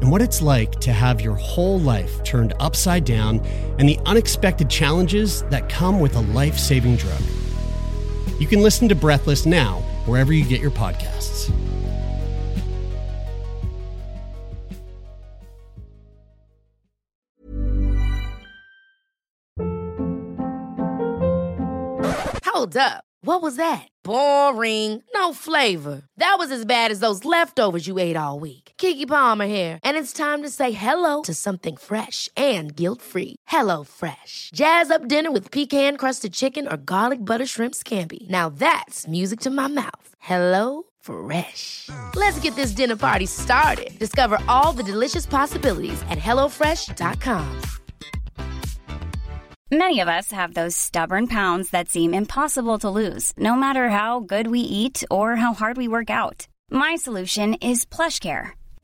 and what it's like to have your whole life turned upside down and the unexpected challenges that come with a life saving drug. You can listen to Breathless now, wherever you get your podcasts. Hold up. What was that? Boring. No flavor. That was as bad as those leftovers you ate all week. Keke Palmer here, and it's time to say hello to something fresh and guilt-free. Hello Fresh. Jazz up dinner with pecan-crusted chicken or garlic butter shrimp scampi. Now that's music to my mouth. Hello Fresh. Let's get this dinner party started. Discover all the delicious possibilities at hellofresh.com. Many of us have those stubborn pounds that seem impossible to lose, no matter how good we eat or how hard we work out. My solution is PlushCare.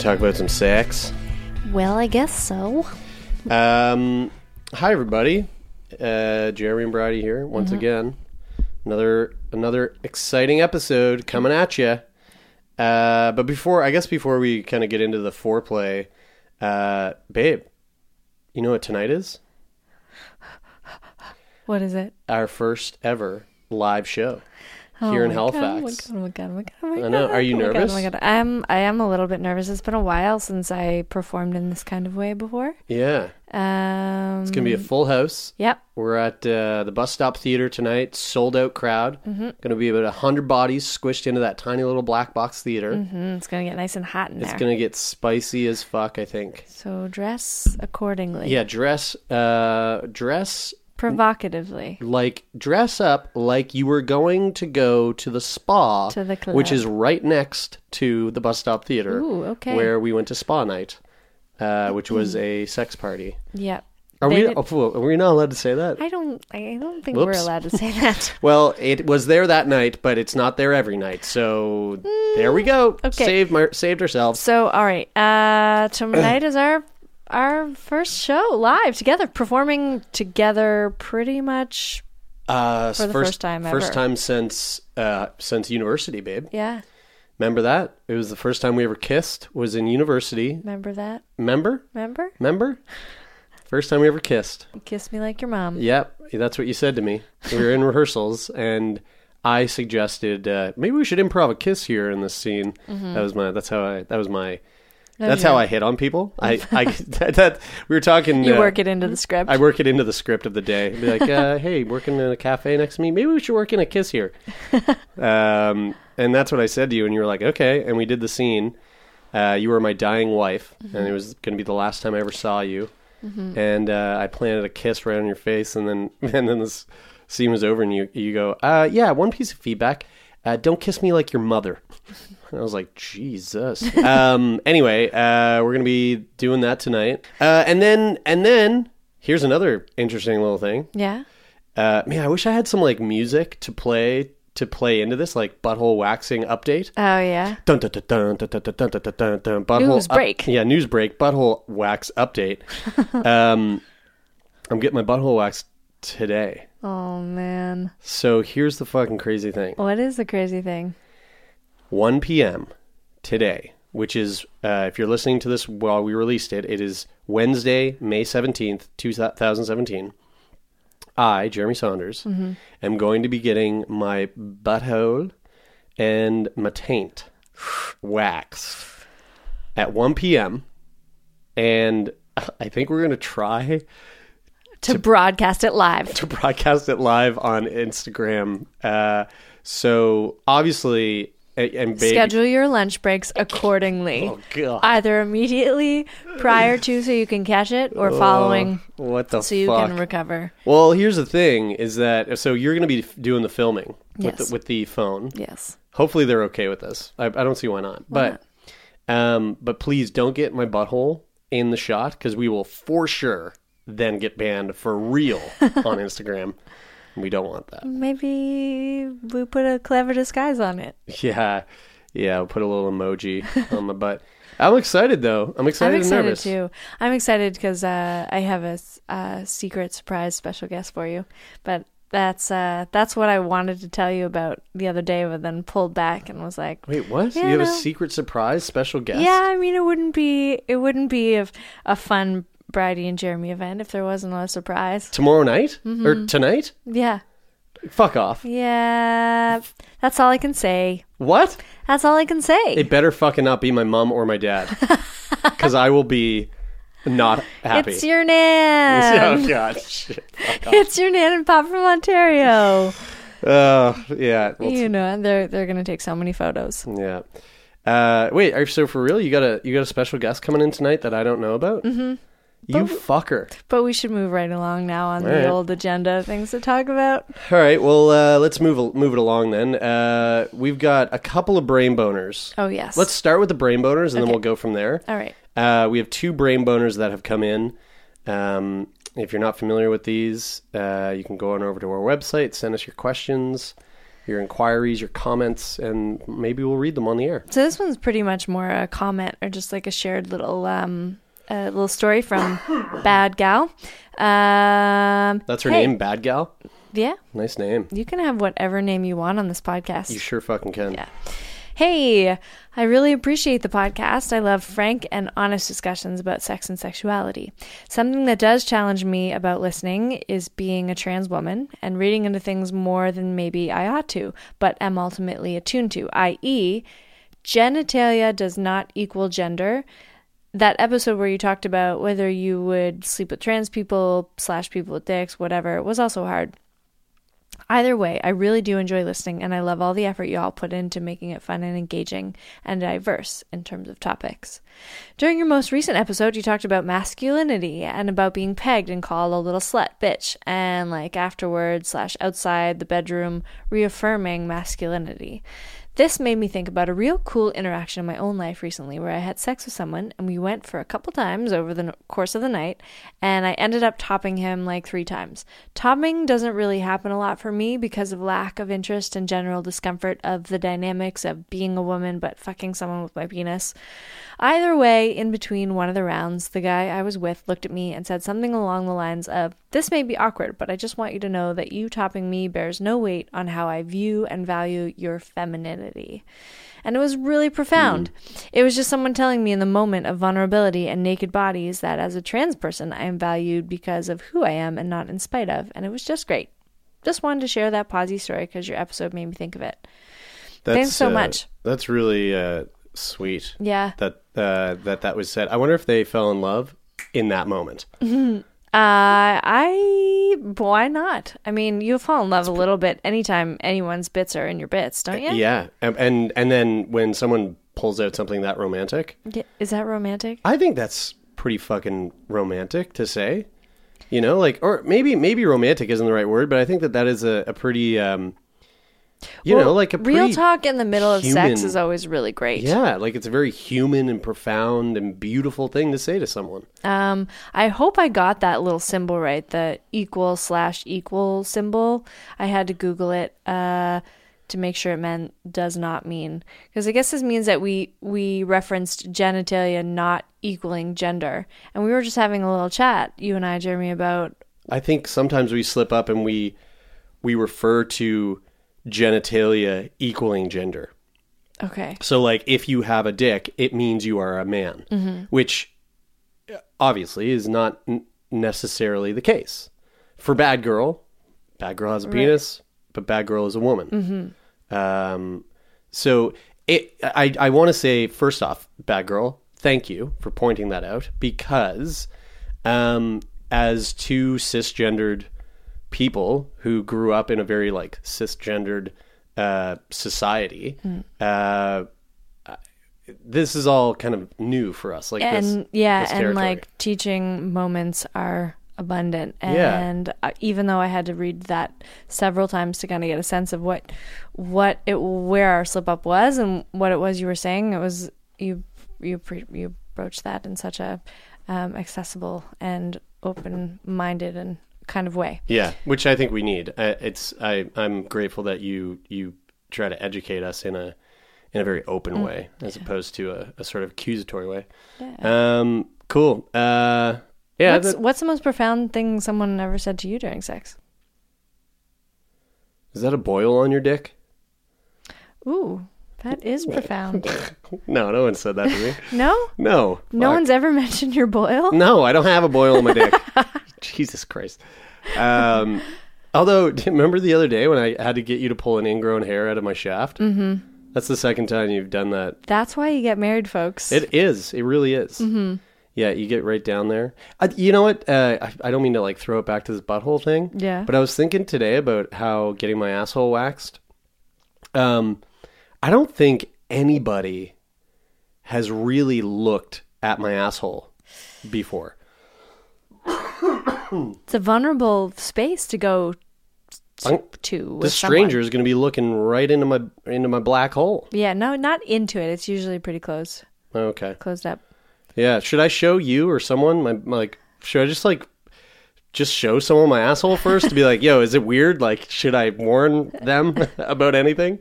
Talk about some sex? Well, I guess so. Um, hi, everybody. Uh, Jeremy and Brady here once again. Another another exciting episode coming at you. Uh, but before, I guess before we kind of get into the foreplay, uh, babe, you know what tonight is? What is it? Our first ever live show here in Oh God, Halifax. Oh my god! Oh my god! Oh my god! I know. Are you oh my God, nervous? oh my god! I'm. I am a little bit nervous. It's been a while since I performed in this kind of way before. Yeah, Um, it's gonna be a full house. Yep. We're at uh, the bus stop theater tonight. Sold out crowd. Mm-hmm. Going to be about hundred bodies squished into that tiny little black box theater. Mm, it's gonna get nice and hot in It's there. going to get spicy as fuck. I think. So dress accordingly. Yeah, dress, uh, dress Provocatively. like dress up like you were going to go to the spa, To the club. which is right next to the bus stop theater, Ooh, okay. where we went to spa night, uh, which was a sex party. Yep. Are They we? did- Oh, are we not allowed to say that? I don't. I don't think Whoops. we're allowed to say that. Well, it was there that night, but it's not there every night. So there we go. Mm, okay. Saved my, saved ourselves. So, all right. Uh, tonight is our our first show live together, performing together, pretty much. Uh, For the first time ever. First time since uh, since university, babe. Yeah, Remember that? It was the first time we ever kissed. Was in university. remember that? Remember? Remember? Remember? First time we ever kissed. You kiss me like your mom. Yep, that's what you said to me. We were in rehearsals, and I suggested uh, maybe we should improv a kiss here in this scene. That was my. That's how I. That was my. That's how I hit on people. I. I that, that- we were talking. You uh, work it into the script. I work it into the script of the day. Be like, uh, hey, working in a cafe next to me. Maybe we should work in a kiss here. um, and that's what I said to you, and you were like, okay. And we did the scene. Uh, you were my dying wife, and it was going to be the last time I ever saw you. And uh, I planted a kiss right on your face, and then and then this scene was over, and you you go, uh, yeah, one piece of feedback. Uh, don't kiss me like your mother. I was like, Jesus. um, anyway, uh, we're gonna be doing that tonight, uh, and then and then Here's another interesting little thing. Yeah. Uh, man, I wish I had some like music to play to play into this, like butthole waxing update. Oh yeah. Dun, dun, dun, dun, dun, dun, dun, dun, dun, dun, dun, butthole News up- break. yeah, news break. Butthole wax update. um, I'm getting my butthole waxed today. Oh man. So here's the fucking crazy thing. What is the crazy thing? 1 p.m. today, which is, uh, if you're listening to this while we released it, it is Wednesday, May 17th, 2017. I, Jeremie Saunders, am going to be getting my butthole and my taint waxed at 1 p.m. And I think we're going to try To, broadcast it live. to broadcast it live on Instagram. Uh, so obviously, and, big, Schedule your lunch breaks accordingly. Oh god, Either immediately prior to so you can catch it or following what the so you can recover. well, here's the thing: is that so you're going to be doing the filming with Yes. the, with the phone. Yes. Hopefully, they're okay with this. I, I don't see why not. but, um, but please don't get my butthole in the shot because we will for sure then get banned for real on Instagram. We don't want that. Maybe we put a clever disguise on it. Yeah, yeah. I'll put a little emoji on my butt. I'm excited though. I'm excited, I'm excited and nervous. too. I'm excited because uh, I have a secret surprise special guest for you. But that's uh, that's what I wanted to tell you about the other day, but then pulled back and was like, Wait, what? Yeah, you have a secret surprise special guest? Yeah, I mean, it wouldn't be it wouldn't be a, a fun Bridie and Jeremy event if there wasn't a surprise. Tomorrow night Mm-hmm. or tonight? Yeah, Fuck off. yeah. That's all I can say. What? That's all I can say. It better fucking not be my mom or my dad, because I will be not happy. it's your nan. oh god, shit. It's your nan and pop from Ontario. Oh yeah, well, you know, and they're they're gonna take so many photos. yeah. Uh, wait, are- so for real, you got a you got a special guest coming in tonight that I don't know about? Mm-hmm. You fucker. But we should move right along now on All the right. old agenda of things to talk about. All right, well, uh, let's move move it along then. Uh, we've got a couple of brain boners. Oh yes. Let's start with the brain boners, and then we'll go from there. All right. Uh, we have two brain boners that have come in. Um, if you're not familiar with these, uh, you can go on over to our website, send us your questions, your inquiries, your comments, and maybe we'll read them on the air. So this one's pretty much more a comment or just like a shared little um a little story from Bad Gal. Um That's her hey, name, Bad Gal. Yeah. Nice name. You can have whatever name you want on this podcast. You sure fucking can. Yeah. Hey, I really appreciate the podcast. I love frank and honest discussions about sex and sexuality. Something that does challenge me about listening is being a trans woman and reading into things more than maybe I ought to, but am ultimately attuned to, i.e., genitalia does not equal gender. That episode where you talked about whether you would sleep with trans people, slash people with dicks, whatever, was also hard. Either way, I really do enjoy listening, and I love all the effort you all put into making it fun and engaging and diverse in terms of topics. During your most recent episode, you talked about masculinity and about being pegged and called a little slut, bitch, and like afterwards slash outside the bedroom, reaffirming masculinity. This made me think about a real cool interaction in my own life recently where I had sex with someone and we went for a couple times over the course of the night and I ended up topping him like three times. Topping doesn't really happen a lot for me because of lack of interest and general discomfort of the dynamics of being a woman but fucking someone with my penis. Either way, in between one of the rounds, the guy I was with looked at me and said something along the lines of, This may be awkward, but I just want you to know that you topping me bears no weight on how I view and value your femininity. And it was really profound. It was just someone telling me in the moment of vulnerability and naked bodies that as a trans person, I am valued because of who I am and not in spite of. And it was just great. Just wanted to share that posy story because your episode made me think of it. That's, Thanks so uh, much. That's really uh, sweet. Yeah. That uh, that that was said. I wonder if they fell in love in that moment. Uh, I why not? I mean, you fall in love a little bit anytime anyone's bits are in your bits, don't you? Yeah, and, and and then when someone pulls out something that romantic, Yeah. Is that romantic? I think that's pretty fucking romantic to say. You know, like or maybe maybe romantic isn't the right word, but I think that that is a, a pretty um you Well, know, like a real talk in the middle of sex is always really great. Yeah, like it's a very human and profound and beautiful thing to say to someone. Um, I hope I got that little symbol right, the equal slash equal symbol. I had to Google it uh, to make sure it meant does not mean because I guess this means that we we referenced genitalia not equaling gender, and we were just having a little chat, you and I, Jeremy, about I think sometimes we slip up and we we refer to genitalia equaling gender. okay, So like if you have a dick, it means you are a man, which uh, obviously is not n- necessarily the case. For bad girl, bad girl has a penis, but bad girl is a woman. Um, so it, I, I want to say first off, bad girl, thank you for pointing that out because, um, as two cisgendered people who grew up in a very like cisgendered uh, society, uh, this is all kind of new for us. Like this, and yeah, this and like teaching moments are abundant. Yeah. And uh, even though I had to read that several times to kind of get a sense of what what it where our slip up was and what it was you were saying, it was you you pre- you broached that in such a um, accessible and open minded and kind of way. Yeah, which I think we need. I, it's I I'm grateful that you you try to educate us in a in a very open Mm. way as opposed to a, a sort of accusatory way. Um, cool. Uh, yeah. what's that- what's the most profound thing someone ever said to you during sex? is that a boil on your dick? Ooh, that is profound. No, no one said that to me. No, No, no fuck. one's ever mentioned your boil. No, I don't have a boil on my dick. Jesus Christ. Um, although, remember the other day when I had to get you to pull an ingrown hair out of my shaft? Mm-hmm. That's the second time you've done that. That's why you get married, folks. It is. It really is. Mm-hmm. Yeah, you get right down there. Uh, you know what? Uh, I, I don't mean to like throw it back to this butthole thing. Yeah. But I was thinking today about how getting my asshole waxed. Um, I don't think anybody has really looked at my asshole before. It's a vulnerable space to go I'm- to. The stranger is going to be looking right into my into my black hole. Yeah, no, not into it. It's usually pretty close, Okay. closed up. Yeah. Should I show you or someone my, my like? Should I just like just show someone my asshole first to be like, yo, is it weird? Like, should I warn them about anything?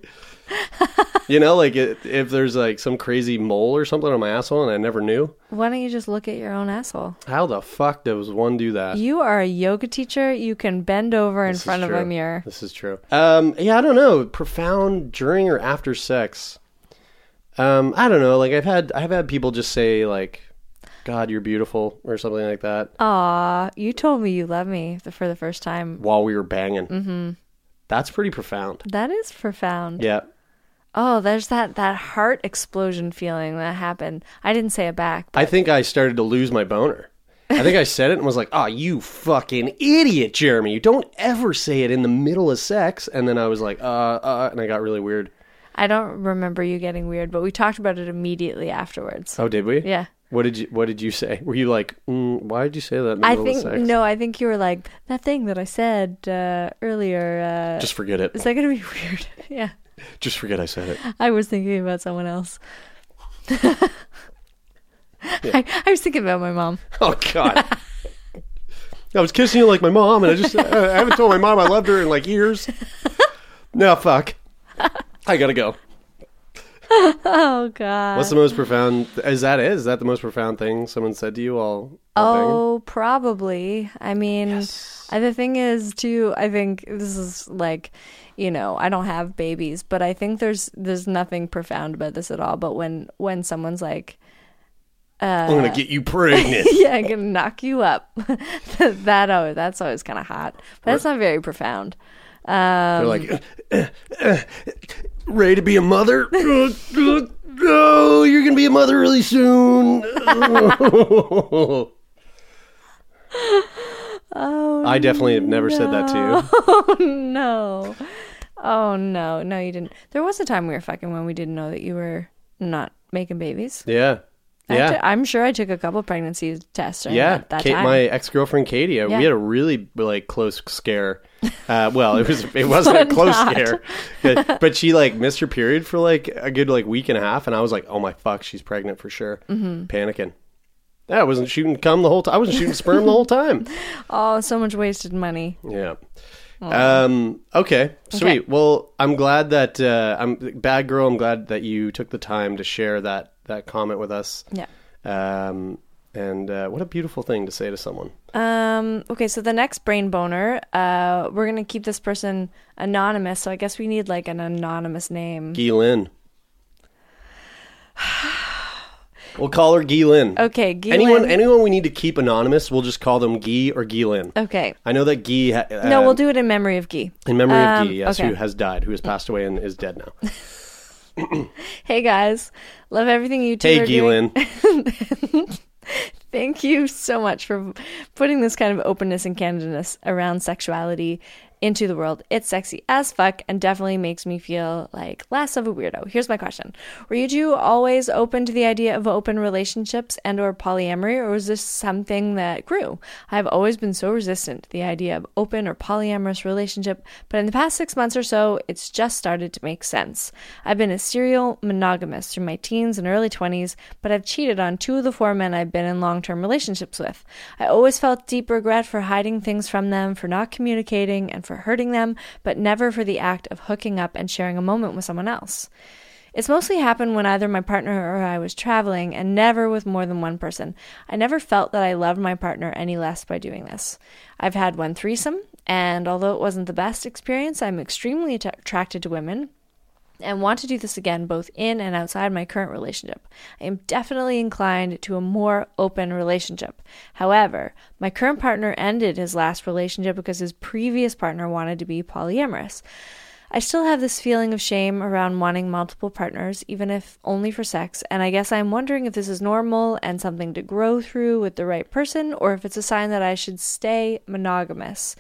You know, like it, if there's like some crazy mole or something on my asshole and I never knew. Why don't you just look at your own asshole? How the fuck does one do that? You are a yoga teacher. You can bend over in This front of a mirror. This is true. Um, yeah, I don't know. Profound during or after sex. Um, I don't know. Like I've had I've had people just say like, "God, you're beautiful" or something like that Aw, you told me you love me for the first time. while we were banging. Mm-hmm. That's pretty profound. That is profound. Yeah. Oh, there's that that heart explosion feeling that happened. I didn't say it back. I think I started to lose my boner. I think I said it and was like, "Oh, you fucking idiot, Jeremy! You don't ever say it in the middle of sex." And then I was like, "Uh, uh," and I got really weird. I don't remember you getting weird, but we talked about it immediately afterwards. Oh, did we? Yeah. What did you What did you say? Were you like, mm, "Why did you say that?" In the I middle think of sex? no, I think you were like that thing that I said uh, earlier. Uh, Just forget it. is that gonna be weird? yeah, Just forget I said it. I was thinking about someone else. I, I was thinking about my mom. Oh God. I was kissing you like my mom, and I just uh, I haven't told my mom I loved her in like years. No, fuck. I gotta go. Oh God. What's the most profound? Is that it? Is that the most profound thing someone said to you all? banging? Oh, probably. I mean, I, the thing is, too. I think this is like, you know, I don't have babies, but I think there's there's nothing profound about this at all. But when when someone's like, I'm gonna get you pregnant. "Yeah, I'm gonna knock you up," that oh, that's always kind of hot. But that's not very profound. They're like, "Uh, uh, ready to be a mother? Uh, uh, Oh, you're gonna be a mother really soon. Oh, I definitely have never said that to you. no. Oh no, no, you didn't. There was a time we were fucking when we didn't know that you were not making babies. Yeah. I Yeah. t- I'm sure I took a couple pregnancy tests. Yeah, that, that Kate, time. my ex girlfriend Katie, uh, Yeah. we had a really like close scare. Uh, well, it was it wasn't a close Not. scare, but, but she like missed her period for like a good like week and a half, and I was like, oh my fuck, she's pregnant for sure, Mm-hmm. panicking. Yeah, I wasn't shooting cum the whole time. I wasn't shooting sperm the whole time. oh, so much wasted money. Yeah. Um. Okay. Sweet. Okay. Well, I'm glad that uh, I'm bad girl. I'm glad that you took the time to share that that comment with us. Yeah. Um. And uh, what a beautiful thing to say to someone. Um, okay, so the next brain boner, uh, we're gonna keep this person anonymous. So I guess we need like an anonymous name. Guy Lynn. we'll call her Lynn. Okay, Guy anyone, anyone we need to keep anonymous, we'll just call them Guy or Lynn. Okay. I know that Guy. Ha- uh, No, we'll do it in memory of Guy. in memory Um, of Guy. Yes, okay. who has died, who has passed away and is dead now. Hey guys, love everything you two hey, are Guy doing. Thank you so much for putting this kind of openness and candidness around sexuality into the world. It's sexy as fuck and definitely makes me feel like less of a weirdo. Here's my question. Were you two always open to the idea of open relationships and or polyamory or was this something that grew? I've always been so resistant to the idea of open or polyamorous relationship, but in the past 6 months or so, it's just started to make sense. I've been a serial monogamist through my teens and early 20s, but I've cheated on two of the four men I've been in long-term relationships with. I always felt deep regret for hiding things from them, for not communicating, and for hurting them, but never for the act of hooking up and sharing a moment with someone else. It's mostly happened when either my partner or I was traveling, and never with more than one person. I never felt that I loved my partner any less by doing this. I've had one threesome, and although it wasn't the best experience, I'm extremely att- attracted to women and want to do this again both in and outside my current relationship. I am definitely inclined to a more open relationship. However, my current partner ended his last relationship because his previous partner wanted to be polyamorous. I still have this feeling of shame around wanting multiple partners, even if only for sex, and I guess I'm wondering if this is normal and something to grow through with the right person, or if it's a sign that I should stay monogamous.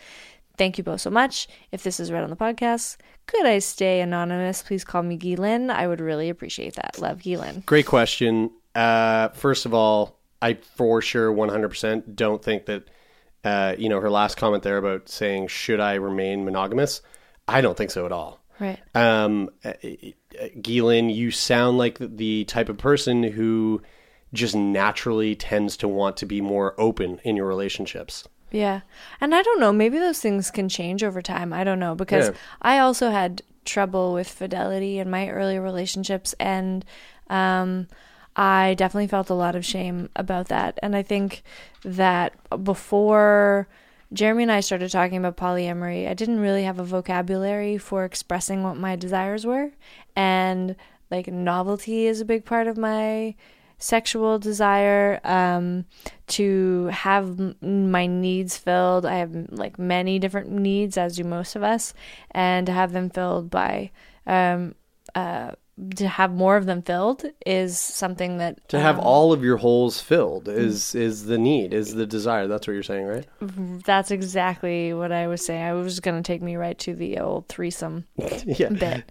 Thank you both so much. If this is read on the podcast, could I stay anonymous? Please call me Gilin. I would really appreciate that. Love Gilin. Great question. Uh, first of all, I for sure 100% don't think that, uh, you know, her last comment there about saying, should I remain monogamous? I don't think so at all. Right. Um, uh, uh, you sound like the type of person who just naturally tends to want to be more open in your relationships. Yeah. And I don't know, maybe those things can change over time. I don't know because Yeah. I also had trouble with fidelity in my early relationships and um I definitely felt a lot of shame about that. And I think that before Jeremy and I started talking about polyamory, I didn't really have a vocabulary for expressing what my desires were. And like novelty is a big part of my sexual desire um to have m- my needs filled i have like many different needs as do most of us and to have them filled by um uh to have more of them filled is something that To have um, all of your holes filled is is the need, is the desire. That's what you're saying, right? that's exactly what i was saying i was going to take me right to the old threesome yeah. bit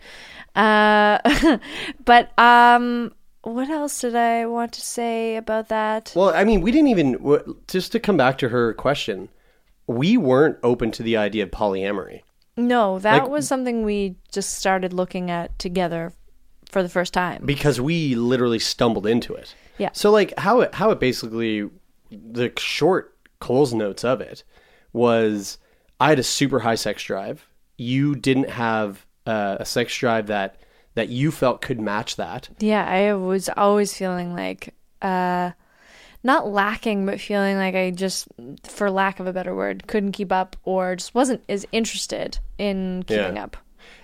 uh but um what else did i want to say about that Well, I mean, we didn't even just to come back to her question. We weren't open to the idea of polyamory. No, that Like- was something we just started looking at together for the first time. because we literally stumbled into it. Yeah. So like how it how it basically the short Cole's notes of it was I had a super high sex drive. You didn't have uh, a sex drive that that you felt could match that. yeah, I was always feeling like uh not lacking but feeling like I just for lack of a better word couldn't keep up or just wasn't as interested in keeping Yeah. up.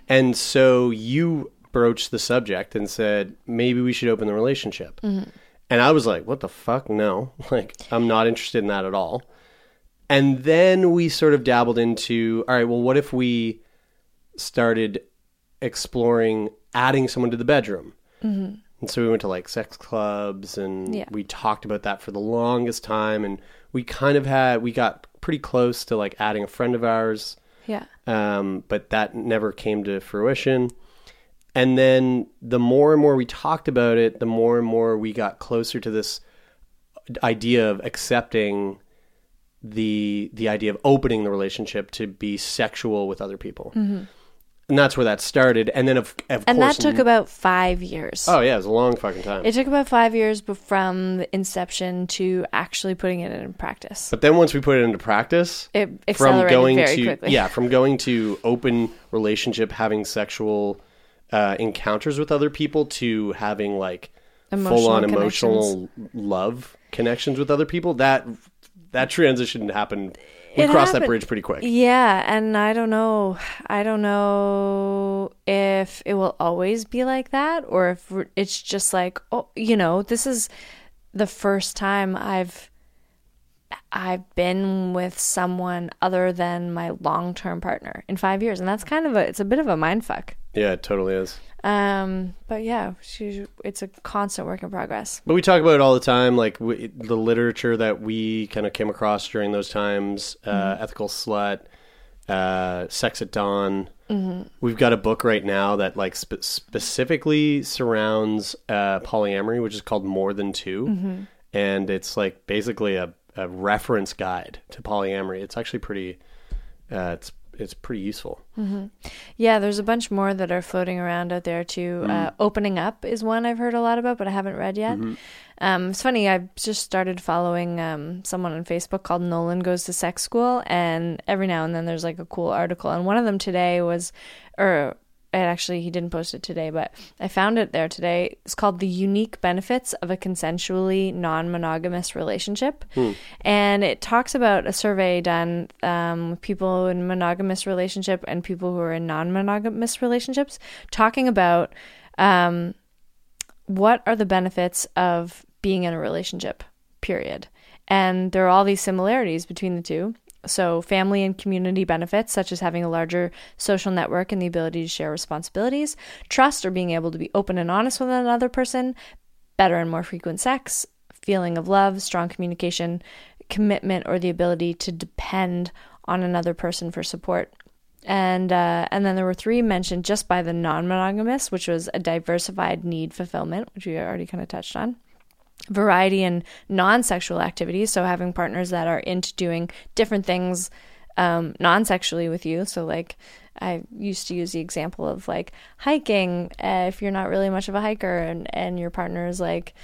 And so you broached the subject and said maybe we should open the relationship. And I was like, what the fuck? No. Like I'm not interested in that at all. And then we sort of dabbled into all right, well what if we started exploring adding someone to the bedroom? Mm-hmm. And so we went to like sex clubs and Yeah. we talked about that for the longest time and we kind of had we got pretty close to like adding a friend of ours Yeah. um, but that never came to fruition. And then the more and more we talked about it, the more and more we got closer to this idea of accepting the the idea of opening the relationship to be sexual with other people. And that's where that started. And then of, of and course that took about five years. Oh yeah, it was a long fucking time. It took about five years from the inception to actually putting it in practice. But then once we put it into practice, It from accelerated going very to quickly. yeah, from going to open relationship, having sexual uh, encounters with other people, to having like full on emotional love connections with other people. That that transition happened. We crossed that bridge pretty quick. Yeah, and I don't know. I don't know if it will always be like that or if it's just like, oh, you know, this is the first time I've I've been with someone other than my long-term partner in 5 years, and that's kind of a it's a bit of a mind fuck. Yeah, it totally is. Um, but yeah, she, it's a constant work in progress. But we talk about it all the time, like we, the literature that we kind of came across during those times, uh, Mm-hmm. ethical slut, uh, sex at dawn. Mm-hmm. We've got a book right now that like spe- specifically surrounds uh, polyamory, which is called More Than 2 Mm-hmm. and it's like basically a, a reference guide to polyamory. It's actually pretty, uh, it's it's pretty useful. Yeah, there's a bunch more that are floating around out there too. Uh, opening up is one I've heard a lot about, but I haven't read yet. Um, it's funny. I've just started following um, someone on Facebook called Nolan Goes to Sex School, and every now and then there's like a cool article. And one of them today was, or it actually he didn't post it today, but I found it there today. It's called "The Unique Benefits of a Consensually Non-Monogamous Relationship," and it talks about a survey done um, with people in monogamous relationship and people who are in non-monogamous relationships, talking about um, what are the benefits of being in a relationship. Period. And there are all these similarities between the two. So, family and community benefits, such as having a larger social network and the ability to share responsibilities, trust or being able to be open and honest with another person, better and more frequent sex, feeling of love, strong communication, commitment, or the ability to depend on another person for support. And uh, and then there were three mentioned just by the non-monogamous, which was a diversified need fulfillment, which we already kind of touched on variety in non-sexual activities. So having partners that are into doing different things um, non-sexually with you. So like i used to use the example of like hiking uh, if you're not really much of a hiker and, and your partner is like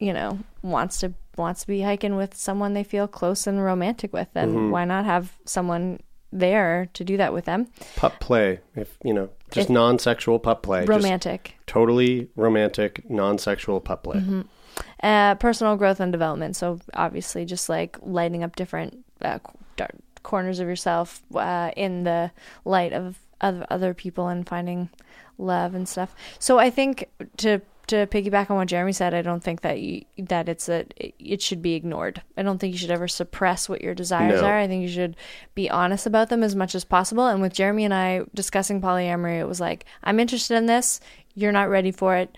you know wants to wants to be hiking with someone they feel close and romantic with then why not have someone there to do that with them? Pup play, if you know, just If- non-sexual pup play, just romantic. totally romantic, non-sexual pup play. Uh, personal growth and development. So obviously, just like lighting up different uh, corners of yourself uh, in the light of other other people and finding love and stuff. So I think to to piggyback on what Jeremy said, I don't think that you, that it's a it should be ignored. I don't think you should ever suppress what your desires No. are. I think you should be honest about them as much as possible. And with Jeremy and I discussing polyamory, it was like I'm interested in this. You're not ready for it.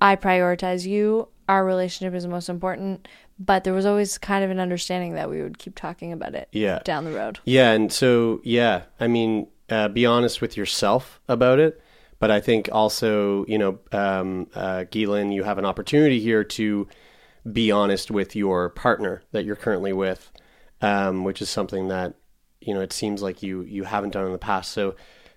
I prioritize you. Our relationship is the most important. But there was always kind of an understanding that we would keep talking about it Yeah. down the road. Yeah, and so yeah, I mean, uh, be honest with yourself about it. But I think also, you know, um, uh, Gielan, you have an opportunity here to be honest with your partner that you're currently with, um, which is something that you know it seems like you you haven't done in the past. So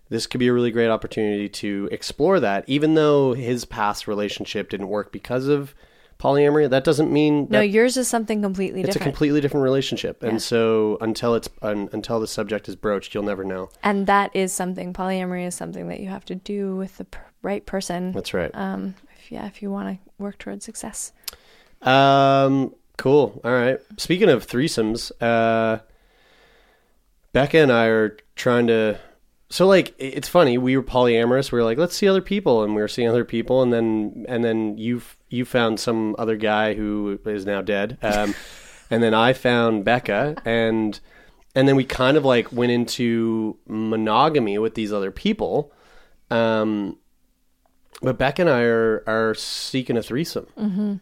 this could be a really great opportunity to explore that. Even though his past relationship didn't work because of polyamory, that doesn't mean No, yours is something completely it's a completely different relationship. Yeah. And so until it's un, until the subject is broached, you'll never know. and that is something polyamory is something that you have to do with the right person. That's right. Um, if, yeah, if you want to work towards success. Um, cool. All right. Speaking of threesomes, uh, Becca and I are trying to. So like, it's funny. We were polyamorous. We were like, let's see other people, and we were seeing other people, and then and then you you found some other guy who is now dead, um, and then I found Becca, and and then we kind of like went into monogamy with these other people. Um, but Becca and I are are seeking a threesome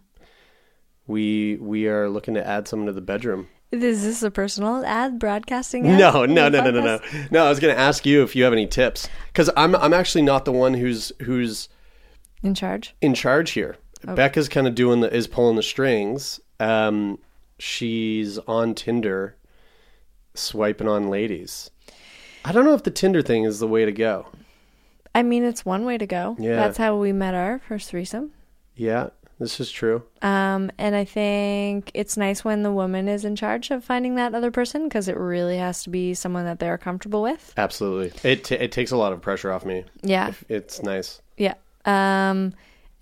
we we are looking to add someone to the bedroom. Is this a personal ad broadcasting? ad No, no, no, no, no, no. No, I was going to ask you if you have any tips because I'm I'm actually not the one who's who's In charge. in charge here. Becca's kind of doing the is pulling the strings. Um, she's on Tinder, swiping on ladies. I don't know if the Tinder thing is the way to go. I mean, it's one way to go. Yeah. That's how we met our first threesome. Yeah, this is true. Um, and I think it's nice when the woman is in charge of finding that other person because it really has to be someone that they're comfortable with. Absolutely, it t- it takes a lot of pressure off me. Yeah. It's nice. Yeah. Um,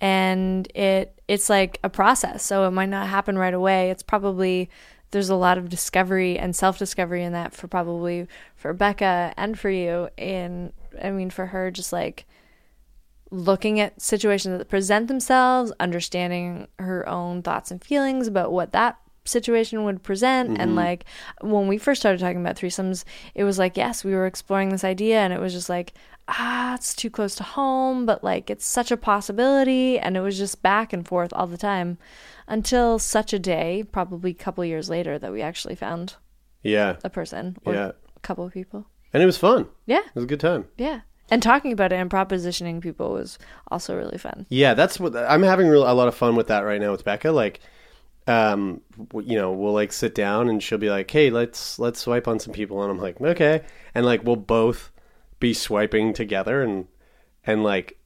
and it it's like a process, so it might not happen right away. It's probably there's a lot of discovery and self discovery in that for probably for Becca and for you. In I mean, for her, just like looking at situations that present themselves, understanding her own thoughts and feelings about what that situation would present and like when we first started talking about threesomes it was like yes we were exploring this idea and it was just like ah it's too close to home but like it's such a possibility and it was just back and forth all the time until such a day probably a couple years later that we actually found Yeah, a person or Yeah. a couple of people and it was fun. yeah It was a good time. yeah and talking about it and propositioning people was also really fun. Yeah, that's what I'm having real, a lot of fun with that right now with Becca. Like, um, you know, we'll like sit down and she'll be like, "Hey, let's let's swipe on some people," and I'm like, "Okay," and like we'll both be swiping together and and like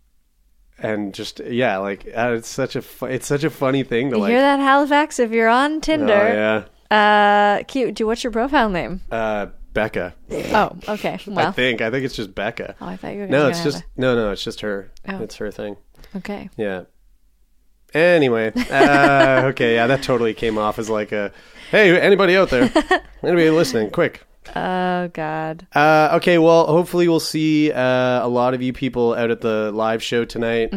and just yeah, like uh, it's such a fu- it's such a funny thing to you like. hear that halifax? If you're on Oh, tinder yeah, uh cute do what's your profile name? Uh, Becca. oh okay Well, I think I think it's just Becca. oh i thought you were No, it's just no, no, it's just her. Oh. It's her thing. okay Yeah. Anyway, uh, okay, yeah, that totally came off as like a, hey, anybody out there, anybody listening, quick. oh god Uh, okay, well, hopefully we'll see uh, a lot of you people out at the live show tonight.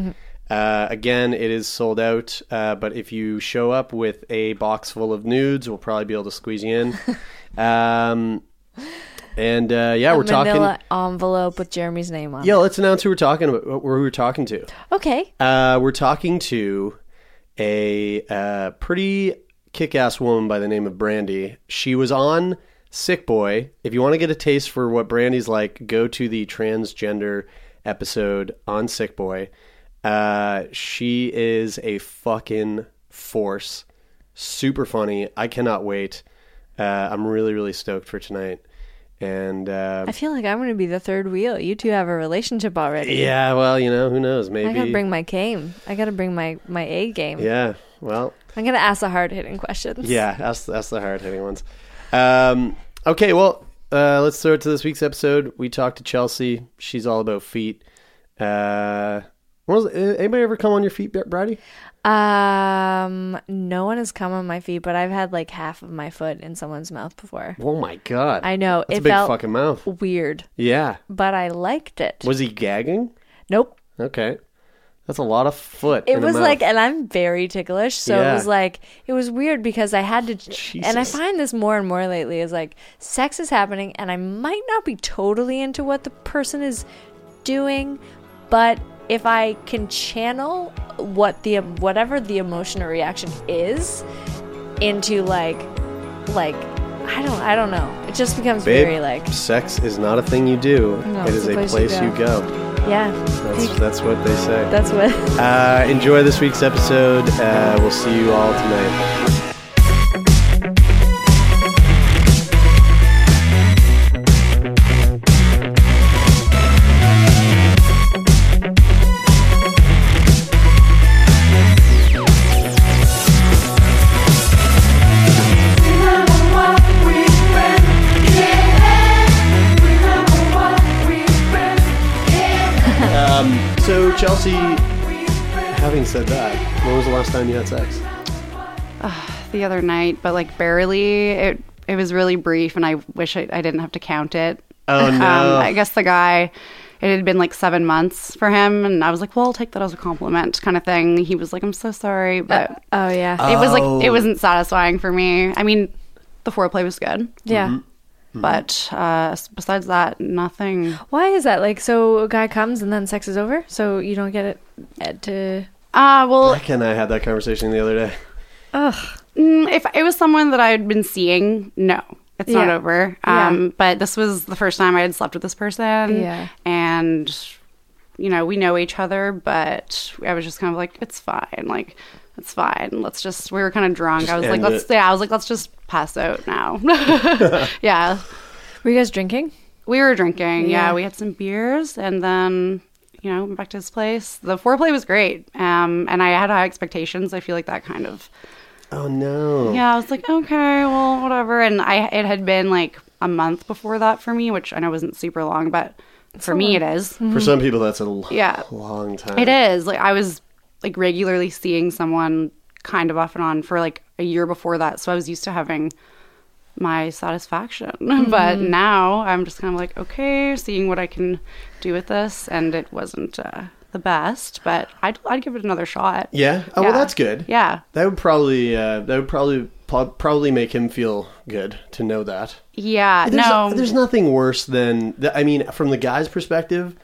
Uh, again, it is sold out, uh, but if you show up with a box full of nudes, we'll probably be able to squeeze you in. um, and uh, yeah, a we're talking. envelope with jeremy's name on Yeah, let's announce who we're talking about. Who we're talking to. okay Uh, we're talking to a uh, pretty kick-ass woman by the name of Brandy. She was on Sick Boy. If you want to get a taste for what Brandy's like, go to the transgender episode on Sick Boy. Uh, she is a fucking force. Super funny. I cannot wait. Uh, I'm really, really stoked for tonight. And uh, i feel like i'm gonna be the third wheel you two have a relationship already yeah, well, you know, who knows? Maybe. i gotta bring my game i gotta bring my my a game yeah, well, i'm gonna ask the hard-hitting questions Yeah, that's that's the hard hitting ones. Um, okay, well, uh, let's throw it to this week's episode. We talked to Chelsea. She's all about feet. Uh, was, uh, anybody ever come on your feet, Brady? Um no one has come on my feet but i've had like half of my foot in someone's mouth before Oh my god! i know That's it a big felt fucking mouth. weird Yeah. but i liked it Was he gagging? nope Okay, that's a lot of foot. it in a was mouth. like and i'm very ticklish so Yeah. it was like it was weird because i had to and i Jesus. find this more and more lately is like sex is happening and i might not be totally into what the person is doing but if i can channel what the whatever the emotion or reaction is into like like i don't i don't know it just becomes Babe, very like sex is not a thing you do. No, it's a a place place you you go. yeah That's that's what they say. that's what Uh, enjoy this week's episode. Uh, we'll see you all tonight. Said that, when was the last time you had sex? the other night, but like barely. It it was really brief, and I wish I, I didn't have to count it. Oh, no. Um, I guess the guy, it had been like seven months for him, and I was like, "Well, I'll take that as a compliment," kind of thing. He was like, "I'm so sorry," but oh yeah it was like Oh. it wasn't satisfying for me. I mean, the foreplay was good, yeah Mm-hmm. but uh, besides that, nothing. Why is that? Like, so a guy comes and then sex is over, so you don't get it uh, to. Uh well, Becca and I had that conversation the other day. Ugh. Mm, if it was someone that I had been seeing, no, it's not Yeah. over. Yeah. Um, But this was the first time I had slept with this person. Yeah. And, you know, we know each other, but I was just kind of like, it's fine. Like, it's fine. Let's just, we were kind of drunk. I was like, end let's, it. yeah, I was like, let's just pass out now. yeah. Were you guys drinking? We were drinking. Yeah. Yeah. We had some beers and then, you know, went back to his place. The foreplay was great. Um, and I had high expectations. I feel like that kind of Oh no. yeah, I was like, okay, well, whatever. And I it had been like a month before that for me, which I know wasn't super long, but for me it is. For some people, that's a l- Yeah. long time. It is. Like I was like regularly seeing someone kind of off and on for like a year before that, so I was used to having my satisfaction. But now I'm just kind of like, okay, seeing what I can do with this, and it wasn't uh, the best, but I'd I'd give it another shot. Yeah. Oh well, that's good. Yeah. That would probably uh, that would probably probably make him feel good to know that. Yeah. There's, no. there's nothing worse than th- I mean, from the guy's perspective,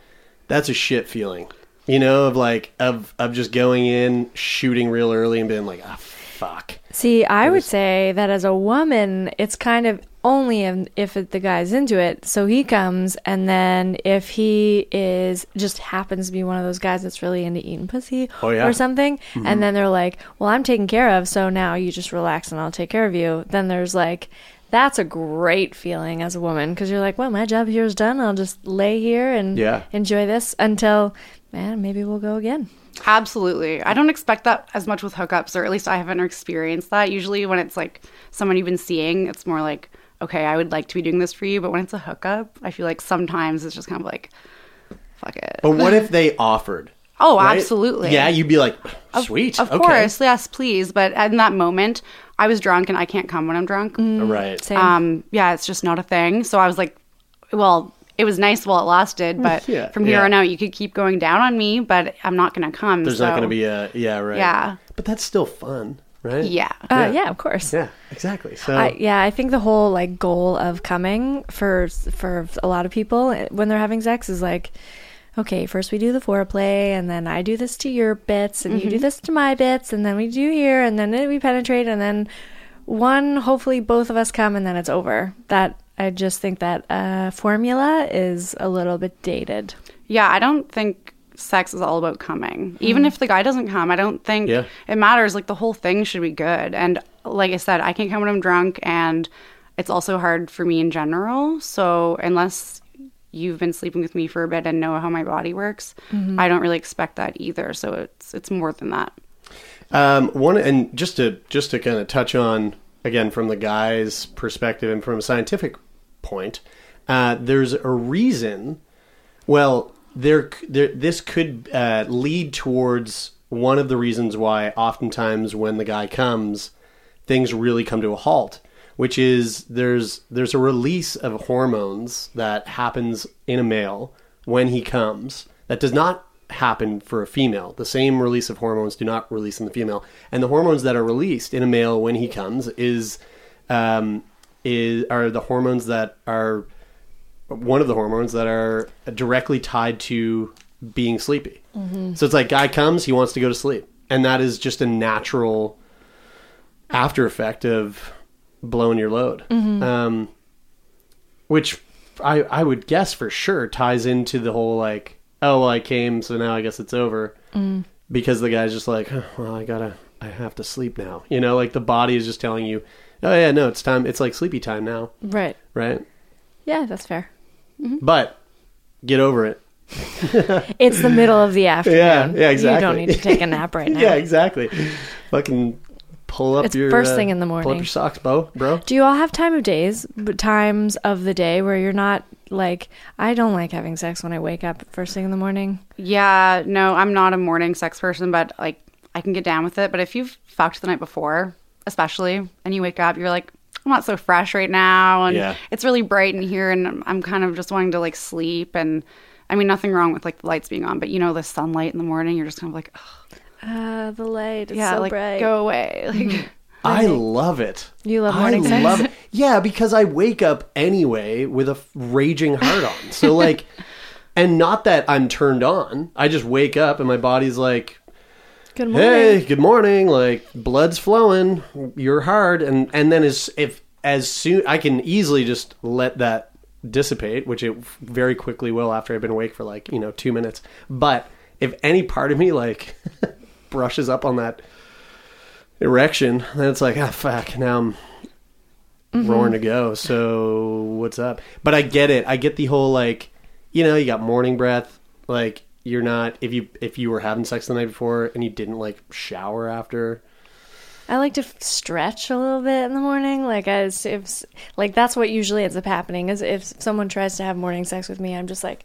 that's a shit feeling. You know, of like of of just going in, shooting real early, and being like, ah, fuck. See, I would say that as a woman, it's kind of only if it, the guy's into it. So he comes, and then if he is just happens to be one of those guys that's really into eating pussy Oh, yeah. or something, and mm-hmm. then they're like, "Well, I'm taken care of, so now you just relax and I'll take care of you." Then there's like. That's a great feeling as a woman because you're like, well, my job here is done. I'll just lay here and Yeah. enjoy this until, man, maybe we'll go again. Absolutely. I don't expect that as much with hookups, or at least I haven't experienced that. Usually, when it's like someone you've been seeing, it's more like, okay, I would like to be doing this for you. But when it's a hookup, I feel like sometimes it's just kind of like, fuck it. But what if they offered? Oh, right? absolutely. Yeah, you'd be like, sweet. Of okay. course, yes, please. But in that moment, I was drunk and I can't come when I'm drunk. Right. Same. Um, yeah, it's just not a thing. So I was like, well, it was nice while it lasted, but Yeah, from here yeah. on out, you could keep going down on me, but I'm not going to come. There's so. not going to be a yeah, right. Yeah. But that's still fun, right? Yeah. uh, yeah, of course. Yeah, exactly. So I, yeah, I think the whole like goal of coming for for a lot of people when they're having sex is like, okay, first we do the foreplay, and then I do this to your bits, and you do this to my bits, and then we do here, and then we penetrate, and then one, hopefully both of us come, and then it's over. That I just think that uh, formula is a little bit dated. Yeah, I don't think sex is all about coming. Even if the guy doesn't come, I don't think Yeah. it matters. Like the whole thing should be good. And like I said, I can't come when I'm drunk, and it's also hard for me in general. So unless you've been sleeping with me for a bit and know how my body works, I don't really expect that either. So it's it's more than that. Um, one and just to just to kind of touch on again from the guy's perspective and from a scientific point, uh, there's a reason. Well, there, there this could uh, lead towards one of the reasons why oftentimes when the guy comes, things really come to a halt. Which is there's there's a release of hormones that happens in a male when he comes that does not happen for a female. The same release of hormones do not release in the female, and the hormones that are released in a male when he comes is um, is are the hormones that are one of the hormones that are directly tied to being sleepy. Mm-hmm. So it's like guy comes, he wants to go to sleep, and that is just a natural after effect of blowing your load. Mm-hmm. Um, which I I would guess for sure ties into the whole like oh well I came so now I guess it's over. Mm. Because the guy's just like "Huh, well I gotta I have to sleep now. You know like the body is just telling you oh yeah no it's time it's like sleepy time now Right. right Yeah, that's fair. but get over it It's the middle of the afternoon. yeah yeah exactly You don't need to take a nap right now. yeah exactly fucking pull up It's your first uh, thing in the morning. pull up morning. your socks bro bro Do you all have time of days, but times of the day where you're not like, I don't like having sex when I wake up first thing in the morning? Yeah, no, I'm not a morning sex person, but like I can get down with it. But if you've fucked the night before, especially, and you wake up, you're like, I'm not so fresh right now, and Yeah. it's really bright in here, and I'm- I'm kind of just wanting to like sleep. And I mean, nothing wrong with like the lights being on, but you know, the sunlight in the morning, you're just kind of like, Ugh, Uh, the light is yeah, so like bright. go away. Like, I love it. You love it. I sex? love it. Yeah, because I wake up anyway with a f- raging heart on. So like, and not that I'm turned on. I just wake up and my body's like, Good morning. hey, good morning. Like blood's flowing, you're hard, and and then as if as soon I can easily just let that dissipate, which it very quickly will after I've been awake for like you know two minutes. But if any part of me like brushes up on that erection, then it's like ah fuck. Now I'm roaring to go. So what's up? But I get it. I get the whole like you know you got morning breath like you're not if you if you were having sex the night before and you didn't like shower after I like to f- stretch a little bit in the morning, like as if like that's what usually ends up happening. Is if someone tries to have morning sex with me, I'm just like,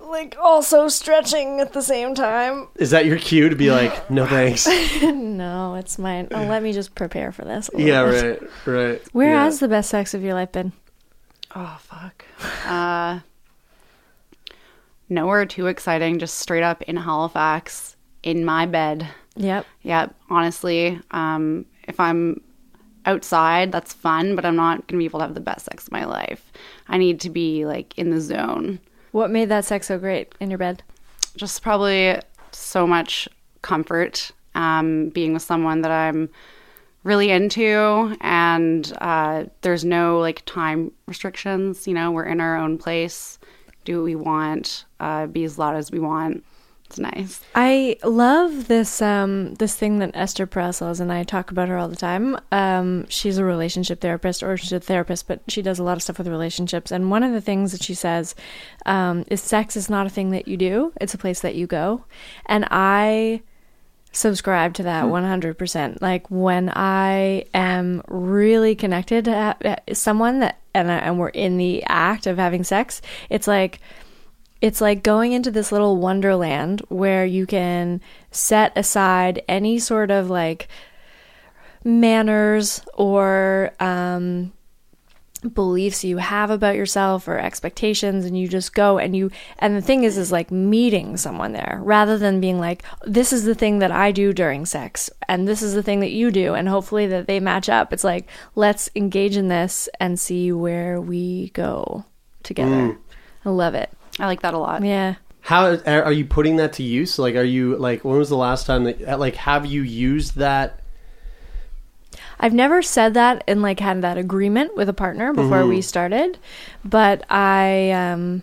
like also stretching at the same time. is that your cue to be like no thanks No, it's mine. Oh, let me just prepare for this. a yeah bit. right right Where yeah. has the best sex of your life been? Oh fuck. Uh nowhere too exciting, just straight up in Halifax in my bed. Yep. Yep. honestly, um if I'm outside, that's fun, but I'm not going to be able to have the best sex of my life. I need to be like in the zone. What made that sex so great in your bed? Just probably so much comfort um being with someone that I'm really into and uh, there's no like time restrictions you know we're in our own place do what we want uh, be as loud as we want it's nice I love this um this thing that Esther Perel's and I talk about her all the time. Um, she's a relationship therapist, or she's a therapist, but she does a lot of stuff with relationships. And one of the things that she says um, is sex is not a thing that you do; it's a place that you go. And I subscribe to that 100%. Like when I am really connected to someone that and I, and we're in the act of having sex, it's like it's like going into this little wonderland where you can set aside any sort of like manners or um beliefs you have about yourself or expectations and you just go and you and the thing is is like meeting someone there rather than being like this is the thing that I do during sex and this is the thing that you do and hopefully that they match up. It's like let's engage in this and see where we go together. Mm. I love it. I like that a lot. Yeah. How are are you putting that to use? Like are you like when was the last time that like have you used that I've never said that and like had that agreement with a partner before we started, but I um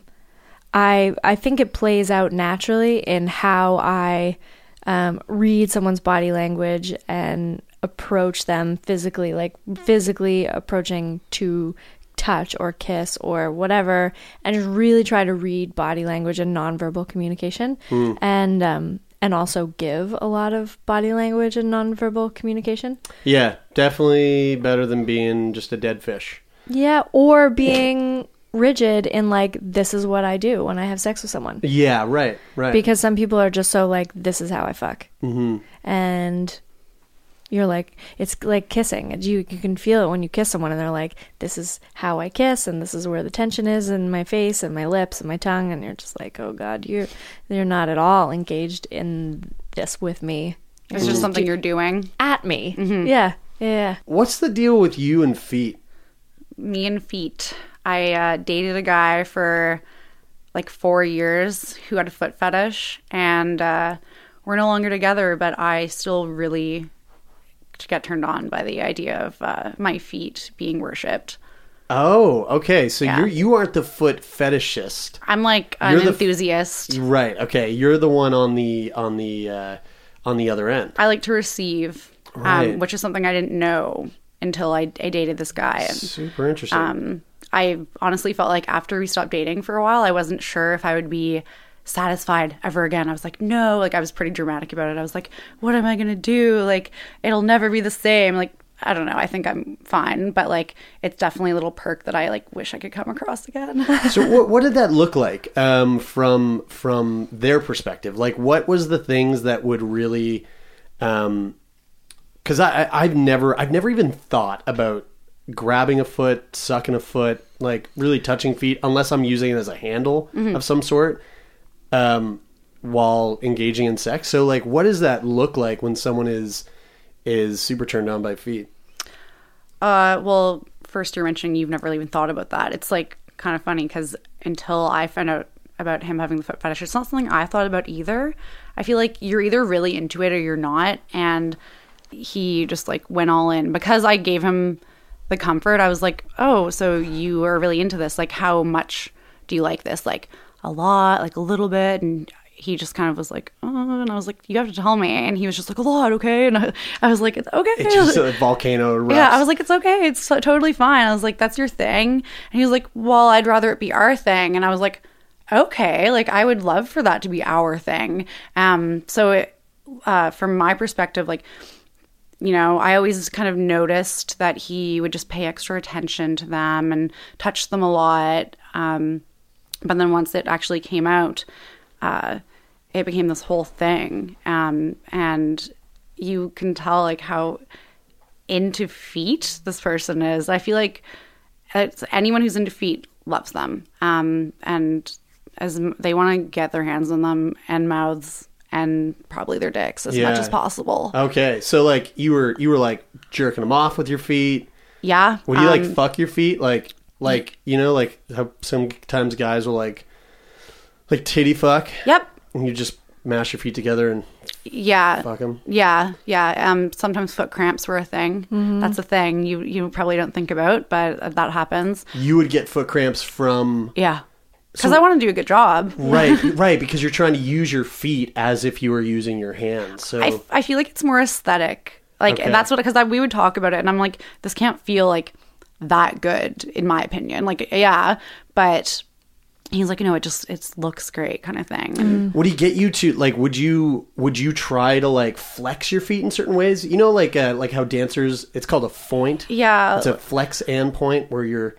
I I think it plays out naturally in how I um, read someone's body language and approach them physically, like physically approaching to touch or kiss or whatever, and just really try to read body language and nonverbal communication, and um, and also give a lot of body language and nonverbal communication. yeah definitely better than being just a dead fish Yeah, or being rigid in like this is what I do when I have sex with someone. yeah right right Because some people are just so like this is how I fuck. Mm-hmm. And you're like it's like kissing. And You you can feel it when you kiss someone and they're like this is how I kiss and this is where the tension is in my face and my lips and my tongue and you're just like oh god, you're you're not at all engaged in this with me. it's just something you're doing At me. Yeah. Yeah. what's the deal with you and feet me and feet i uh, dated a guy for like four years who had a foot fetish and uh, we're no longer together but i still really get turned on by the idea of uh, my feet being worshipped. Oh okay. So Yeah. you're you aren't the foot fetishist. I'm like an You're the enthusiast. right. Okay. You're the one on the on the uh on the other end. I like to receive Right. um, which is something i didn't know until I, I dated this guy. And super interesting. um, I honestly felt like after we stopped dating for a while, I wasn't sure if I would be satisfied ever again. I was like, no, like I was pretty dramatic about it. I was like, what am I going to do? Like, it'll never be the same. Like, I don't know. I think I'm fine, but like, it's definitely a little perk that I like wish I could come across again. so what what did that look like um, from from their perspective? Like, what was the things that would really? Because I, I I've never I've never even thought about grabbing a foot, sucking a foot, like really touching feet, unless I'm using it as a handle of some sort, um, while engaging in sex. So, like, what does that look like when someone is is super turned on by feet? Uh, well, first you're mentioning you've never really even thought about that. It's like kind of funny because until I found out about him having the foot fetish. It's not something I thought about either. I feel like you're either really into it or you're not. And he just like went all in because I gave him the comfort. I was like, oh, so you are really into this. Like, how much do you like this? Like, a lot, like a little bit. And he just kind of was like, oh, and I was like, you have to tell me. And he was just like, a lot, okay. And I, I was like, it's okay. It's just a volcano erupts. Yeah, I was like, it's okay. It's so- totally fine. I was like, that's your thing. And he was like, well, I'd rather it be our thing. And I was like, okay, like I would love for that to be our thing. Um, so it, uh, from my perspective, like, you know, I always kind of noticed that he would just pay extra attention to them and touch them a lot. Um, but then once it actually came out, uh, it became this whole thing. Um, and you can tell like how into feet this person is. I feel like it's, anyone who's into feet loves them. Um, and as they want to get their hands on them and mouths and probably their dicks as much as possible. Okay, so like you were you were like jerking them off with your feet. yeah. Would you like um, fuck your feet? Like like you know like how sometimes guys will like like titty fuck Yep. and you just mash your feet together and Yeah. fuck them. Yeah, yeah. Um, sometimes foot cramps were a thing. That's a thing you you probably don't think about, but that happens. You would get foot cramps from Yeah, because I want to do a good job. right right because you're trying to use your feet as if you were using your hands. So I, I feel like it's more aesthetic. Like Okay. that's what because we would talk about it, and I'm like, this can't feel like that good in my opinion. Like yeah, but he's like, no, it just it looks great, kind of thing. And Would he get you to like? Would you would you try to like flex your feet in certain ways? You know, like uh, like how dancers, it's called a foint. Yeah. it's a flex and point where you're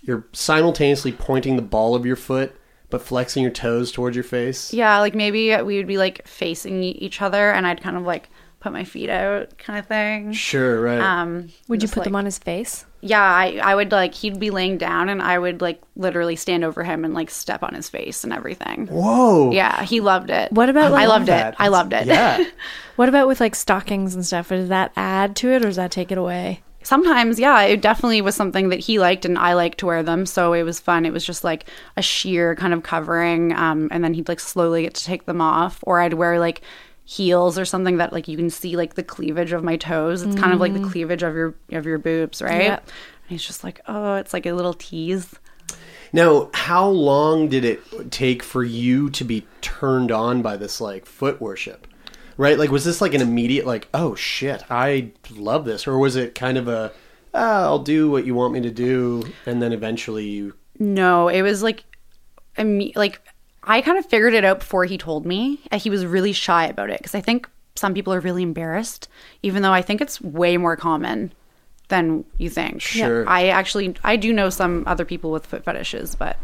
you're simultaneously pointing the ball of your foot but flexing your toes towards your face. Yeah, like maybe we would be like facing each other, and I'd kind of like put my feet out, kind of thing. Sure, right. Um, Would you just, put them on his face? Yeah, I, I would like he'd be laying down, and I would like literally stand over him and like step on his face and everything. Whoa. Yeah, he loved it. What about, like, I like- loved that. it. I loved it. Yeah. What about with like stockings and stuff? Does that add to it or does that take it away? Sometimes, yeah, it definitely was something that he liked, and I liked to wear them, so it was fun. It was just like a sheer kind of covering, um, and then he'd like slowly get to take them off, or I'd wear like heels or something that like you can see like the cleavage of my toes. It's kind of like the cleavage of your of your boobs, right? Yep. And he's just like, oh, it's like a little tease. Now, how long did it take for you to be turned on by this like foot worship? Right? Like was this like an immediate like, "Oh shit, I love this." Or was it kind of a ah, I'll do what you want me to do and then eventually you No, it was like, imme- like I kind of figured it out before he told me. Uh, He was really shy about it because I think some people are really embarrassed, even though I think it's way more common than you think. Sure. I actually I do know some other people with foot fetishes, but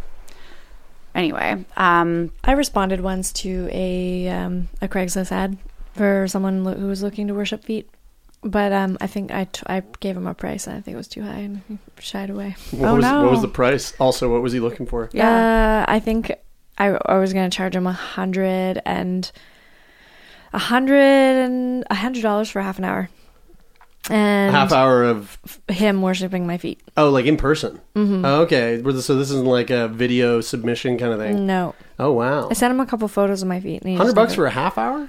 anyway, um, I responded once to a um, a Craigslist ad for someone lo- who was looking to worship feet, but um, I think I, t- I gave him a price and I think it was too high and he shied away. what Oh, was no. what was the price? Also, what was he looking for? Yeah. Uh, I think I, I was gonna charge him a hundred and a hundred and a hundred dollars for half an hour, and Half hour of him worshiping my feet. oh, like in person. Mm-hmm. Oh, okay, so this isn't like a video submission kind of thing. No, Oh wow, I sent him a couple photos of my feet. hundred bucks for a half hour?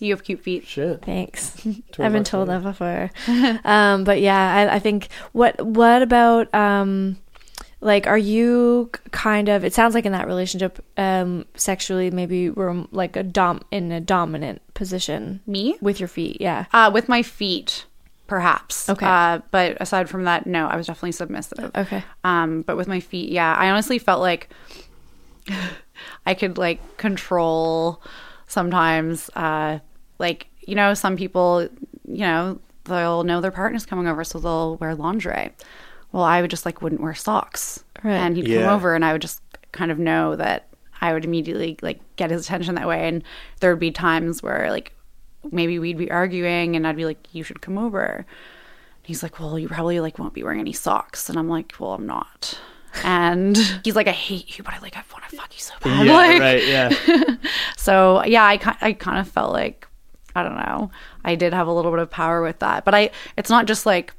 you have cute feet. Shit. Thanks. I've been told that before. um, but yeah, I, I think what what about um, like are you kind of? It sounds like in that relationship, um, sexually maybe we're like a dom in a dominant position. Me? with your feet, yeah. Uh, with my feet, perhaps. Okay. Uh, but aside from that, no, I was definitely submissive. Okay. Um, but with my feet, yeah, I honestly felt like I could like control sometimes. Uh, like you know, some people, you know, they'll know their partner's coming over, so they'll wear lingerie. Well, I would just like wouldn't wear socks, Right. and he'd Yeah. come over, and I would just kind of know that I would immediately like get his attention that way, and there would be times where like maybe we'd be arguing, and I'd be like, "You should come over." He's like, "Well, you probably like won't be wearing any socks," and I'm like, "Well, I'm not." And he's like, "I hate you, but I like I want to fuck you so bad." Yeah, Like- right. Yeah. So yeah, I I kind of felt like I don't know. I did have a little bit of power with that, but I it's not just like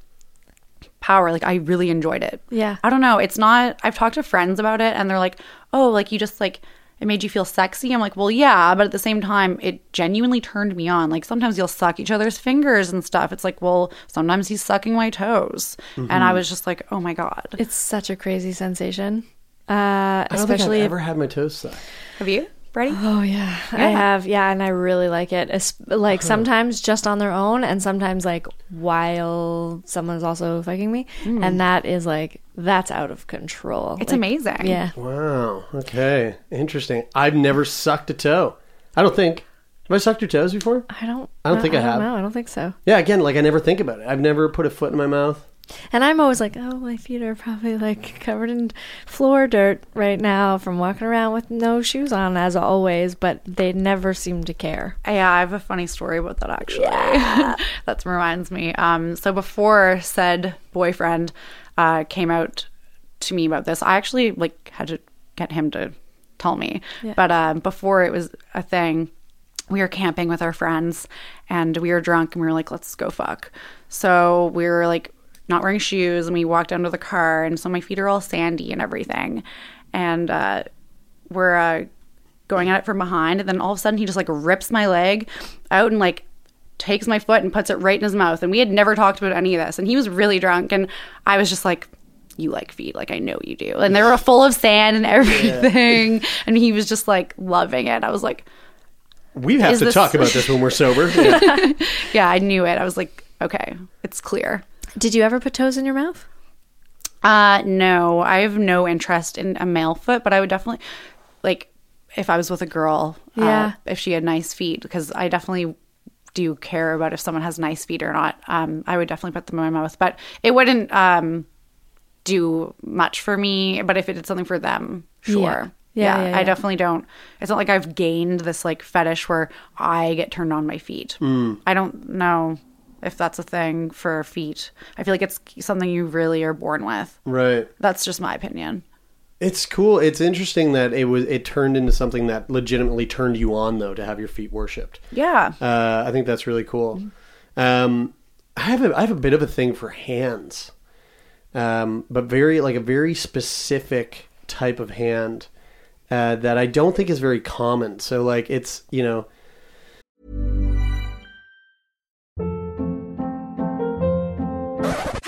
power. Like I really enjoyed it. Yeah. I don't know. It's not. I've talked to friends about it, and they're like, "Oh, like you just like it made you feel sexy. I'm like, well, yeah, but at the same time, it genuinely turned me on. Like sometimes you'll suck each other's fingers and stuff. It's like, well, sometimes he's sucking my toes, and I was just like, oh my god. It's such a crazy sensation. Uh, I don't especially think I've ever had my toes sucked. Have you, Brady? Oh yeah, I have. Yeah, and I really like it. Es- like sometimes just on their own, and sometimes like while someone's also fucking me, hmm. and that is like that's out of control. It's Like, amazing. Yeah, Wow. Okay. Interesting. I've never sucked a toe. I don't think. Have I sucked your toes before? I don't. I don't think I have. No, I don't think so. Yeah. Again, like I never think about it. I've never put a foot in my mouth. And I'm always like, oh, my feet are probably like covered in floor dirt right now from walking around with no shoes on, as always. But they never seem to care. Yeah, I have a funny story about that actually. Yeah. that reminds me. Um, so before said boyfriend uh, came out to me about this, I actually like had to get him to tell me. But um, before it was a thing, we were camping with our friends and we were drunk and we were like, let's go fuck. So we were like not wearing shoes and we walked down to the car and so my feet are all sandy and everything. And uh, we're uh, going at it from behind and then all of a sudden he just like rips my leg out and like takes my foot and puts it right in his mouth and we had never talked about any of this and he was really drunk and I was just like you like feet like I know you do and they were full of sand and everything and he was just like loving it I was like We have to this- talk about this when we're sober. Yeah. yeah I knew it I was like okay it's clear Did you ever put toes in your mouth? Uh no, I have no interest in a male foot, but I would definitely like if I was with a girl, Yeah. uh, if she had nice feet, because I definitely do care about if someone has nice feet or not. Um, I would definitely put them in my mouth, but it wouldn't um do much for me. But if it did something for them, sure. Yeah, yeah, yeah. I definitely don't. It's not like I've gained this like fetish where I get turned on by feet. I don't know if that's a thing for feet. I feel like it's something you really are born with. right. That's just my opinion. It's cool. It's interesting that it was it turned into something that legitimately turned you on though to have your feet worshipped. Yeah. Uh, I think that's really cool. Um, I have a I have a bit of a thing for hands, um, but very like a very specific type of hand uh, that I don't think is very common. So like it's you know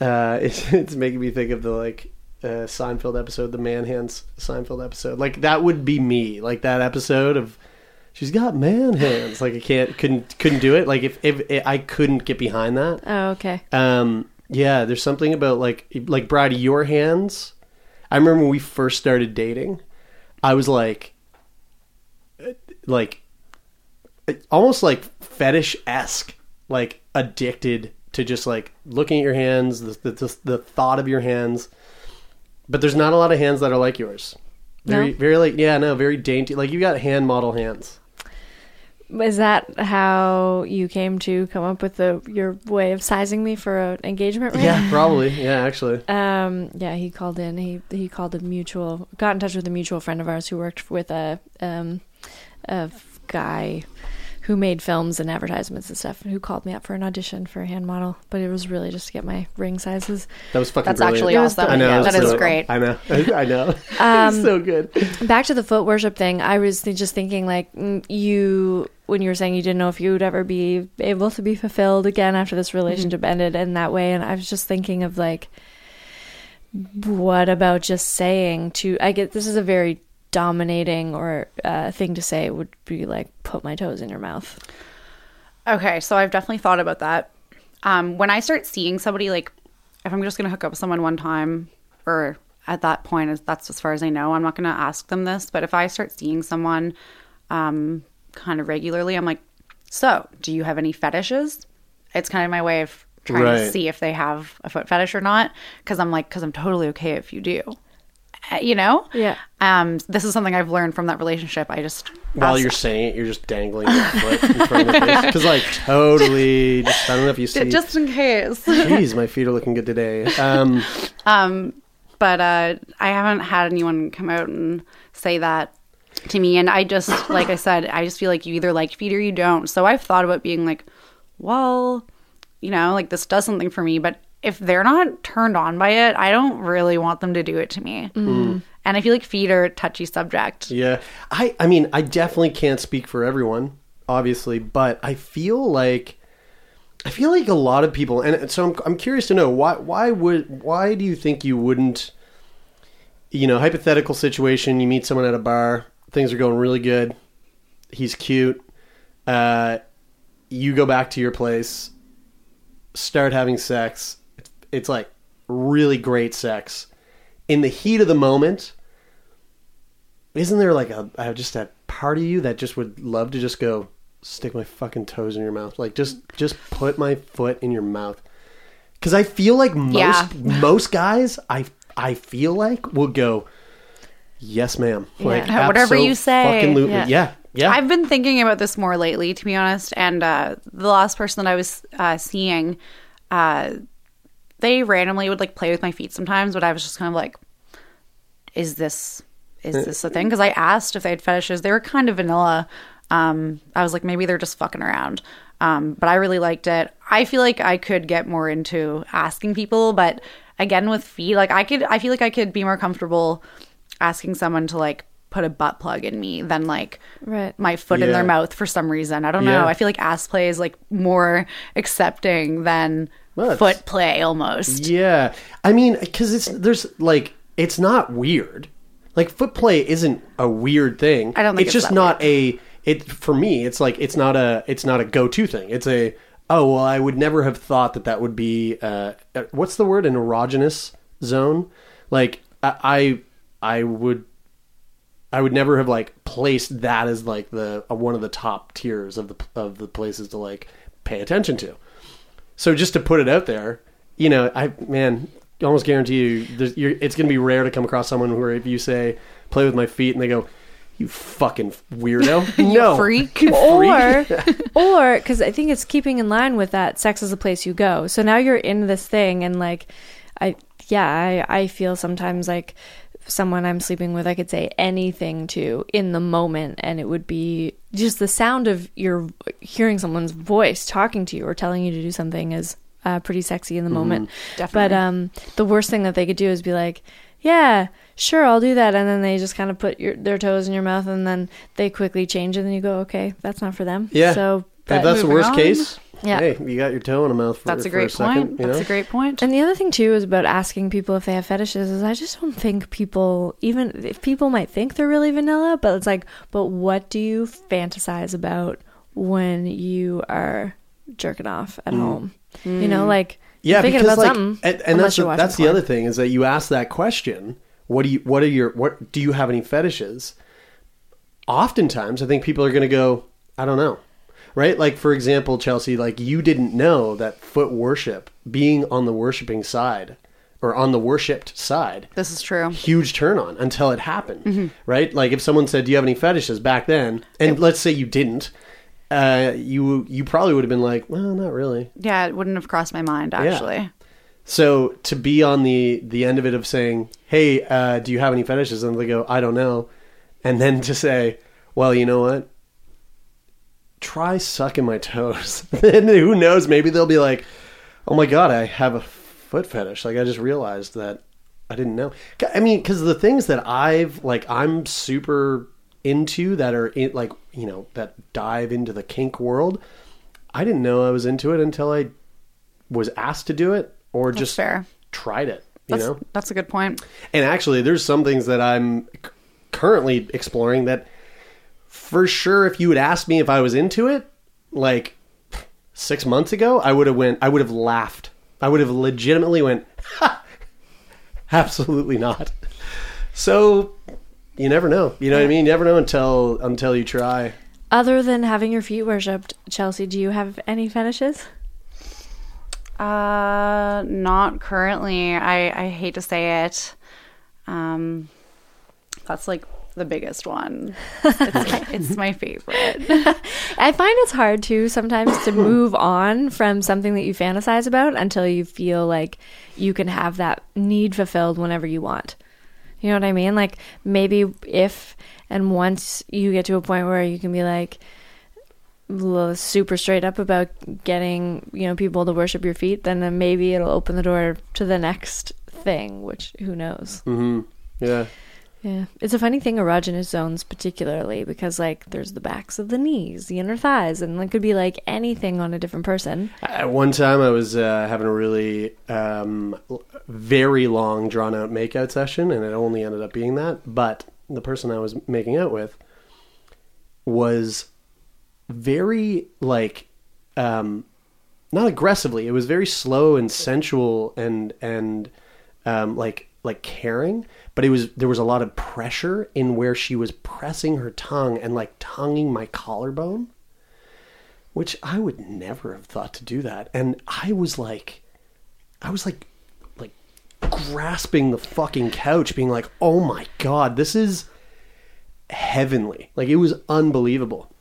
uh, it's, it's making me think of the like uh, Seinfeld episode, the man hands Seinfeld episode. Like that would be me. Like that episode of she's got man hands. Like I can't couldn't couldn't do it. Like if if, I couldn't get behind that. Oh, okay. Um, yeah, there's something about like like Bridie, your hands. I remember when we first started dating, I was like, like, almost like fetish esque, like addicted to just like looking at your hands, the, the the thought of your hands. But there's not a lot of hands that are like yours. Very, No? very like yeah, no, very dainty. Like you got hand model hands. Is that how you came to come up with the your way of sizing me for an engagement ring? Yeah, probably. Yeah, actually. Um, yeah, he called in. He he called a mutual, got in touch with a mutual friend of ours who worked with a um, a guy who made films and advertisements and stuff, who called me up for an audition for a hand model. But it was really just to get my ring sizes. That was fucking That's brilliant. actually It was awesome. I know. Yeah, it was that is so- great. I know. I know. Um, It's so good. Back to the foot worship thing, I was just thinking like mm, you when you were saying you didn't know if you would ever be able to be fulfilled again after this relationship ended in that way, and I was just thinking of like, what about just saying to? I get this is a very dominating or uh, thing to say would be like put my toes in your mouth. Okay, so I've definitely thought about that. Um, when I start seeing somebody, like, if I'm just going to hook up with someone one time, or at that point, as- that's as far as I know, I'm not going to ask them this. But if I start seeing someone um, kind of regularly, I'm like, so do you have any fetishes? It's kind of my way of trying Right. to see if they have a foot fetish or not. Because I'm like, because I'm totally okay if you do. Uh, You know? Yeah. Um, this is something I've learned from that relationship. I just While asked- you're saying it, you're just dangling your foot in front of their face. Because, like, totally. Just, I don't know if you see. just in case. Jeez, my feet are looking good today. Um, Um, but uh, I haven't had anyone come out and say that to me. And I just, like I said, I just feel like you either like feet or you don't. So I've thought about being like, well, you know, like this does something for me. But if they're not turned on by it, I don't really want them to do it to me. And I feel like feet are a touchy subject. Yeah. I I mean, I definitely can't speak for everyone, obviously, but I feel like I feel like a lot of people and so I'm I'm curious to know why why would why do you think you wouldn't you know, hypothetical situation, you meet someone at a bar, things are going really good. He's cute. Uh you go back to your place, start having sex. It's, like really great sex. In the heat of the moment, isn't there like a, just a part of you that just would love to just go stick my fucking toes in your mouth like just just put my foot in your mouth because i feel like most Yeah. most guys i i feel like will go yes ma'am like Yeah, whatever you say. absolutely. Yeah. yeah yeah I've been thinking about this more lately, to be honest. And uh, the last person that I was uh, seeing, uh, they randomly would like play with my feet sometimes, but I was just kind of like, "Is this is this a thing?" Because I asked if they had fetishes. They were kind of vanilla. Um, I was like, maybe they're just fucking around. Um, but I really liked it. I feel like I could get more into asking people, but again with feet, like I could, I feel like I could be more comfortable asking someone to like put a butt plug in me than like Right. my foot in their mouth for some reason. I don't Yeah. know. I feel like ass play is like more accepting than Well, foot play almost. Yeah, I mean, because it's there's like it's not weird. Like foot play isn't a weird thing. I don't think it's, it's just that not a. It for me, it's like it's not a. It's not a go to thing. It's a. Oh well, I would never have thought that that would be. Uh, uh, what's the word? An erogenous zone. Like I, I, I would. I would never have like placed that as like the uh, one of the top tiers of the of the places to like pay attention to. So just to put it out there, you know, I man, almost guarantee you, there's, you're, it's going to be rare to come across someone where if you say play with my feet and they go, "You fucking weirdo," no freak. or or because i think it's keeping in line with that sex is the place you go so now you're in this thing and like i yeah i, I feel sometimes like someone i'm sleeping with i could say anything to in the moment and it would be just the sound of your hearing someone's voice talking to you or telling you to do something is uh, pretty sexy in the moment but Definitely. um the worst thing that they could do is be like yeah sure i'll do that and then they just kind of put your their toes in your mouth and then they quickly change and then you go okay that's not for them Yeah. so if that's the worst on. case, Yeah. hey, you got your toe in a mouth. For, That's a for great second, point. you That's a great point. and the other thing too is about asking people if they have fetishes is I just don't think people even if people might think they're really vanilla, but it's like, but what do you fantasize about when you are jerking off at home? You know, like Mm. Yeah, thinking because about like, something. and, and that's the, that's the porn. other thing is that you ask that question. What do you? What are your? What do you have any fetishes? Oftentimes, I think people are going to go, I don't know, right? Like for example, Chelsea, like you didn't know that foot worship, being on the worshiping side or on the worshipped side, This is true. huge turn on until it happened, Mm-hmm. right? Like if someone said, "Do you have any fetishes?" back then, and let's say you didn't, uh, you you probably would have been like, "Well, not really." Yeah, it wouldn't have crossed my mind actually. So to be on the the end of it of saying, "Hey, uh, do you have any fetishes?" and they go, "I don't know," and then to say, "Well, you know what? Try sucking my toes. and who knows? Maybe they'll be like, "Oh my god, I have a foot fetish." Like I just realized that I didn't know. I mean, because the things that I've like, I'm super into that are in, like you know that dive into the kink world. I didn't know I was into it until I was asked to do it or That's just fair. tried it. You That's, know, that's a good point. and actually, there's some things that I'm c- currently exploring that, for sure, if you had asked me if I was into it, like six months ago, I would have went. I would have laughed. I would have legitimately went, ha, absolutely not. So, you never know. You know what I mean? You never know until until you try. Other than having your feet worshipped, Chelsea, do you have any fetishes? Uh, not currently. I I hate to say it. Um, that's like the biggest one. It's, it's my favorite. I find it's hard too sometimes to move on from something that you fantasize about until you feel like you can have that need fulfilled whenever you want. You know what I mean? Like maybe if and once you get to a point where you can be like super straight up about getting, you know, people to worship your feet, then, then maybe it'll open the door to the next thing, which who knows. hmm Yeah. Yeah. It's a funny thing, erogenous zones, particularly, because, like, there's the backs of the knees, the inner thighs, and it could be like anything on a different person. At one time, I was uh, having a really um, very long, drawn out makeout session, and it only ended up being that. But the person I was making out with was very like um, not aggressively. It was very slow and sensual and and um, like like caring. But it was there was a lot of pressure in where she was pressing her tongue and like tonguing my collarbone which I would never have thought to do that. And I was like, I was like, like grasping the fucking couch, being like, oh my God, this is heavenly. Like it was unbelievable.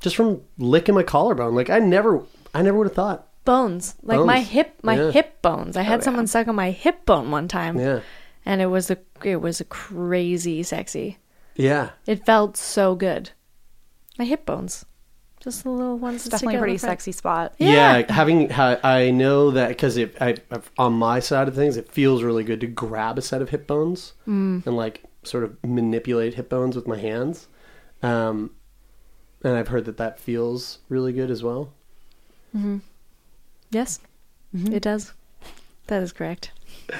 Just from licking my collarbone. Like I never, I never would have thought. Bones, like my hip, my Yeah. hip bones. I had oh, yeah. someone suck on my hip bone one time, Yeah. And it was a, it was a crazy sexy. Yeah. It felt so good. My hip bones, just the little ones. that stick Definitely a pretty sexy spot. Yeah. having I know that because it I on my side of things, it feels really good to grab a set of hip bones Mm. and like sort of manipulate hip bones with my hands. Um, and I've heard that that feels really good as well. Hmm. Yes, it does. That is correct.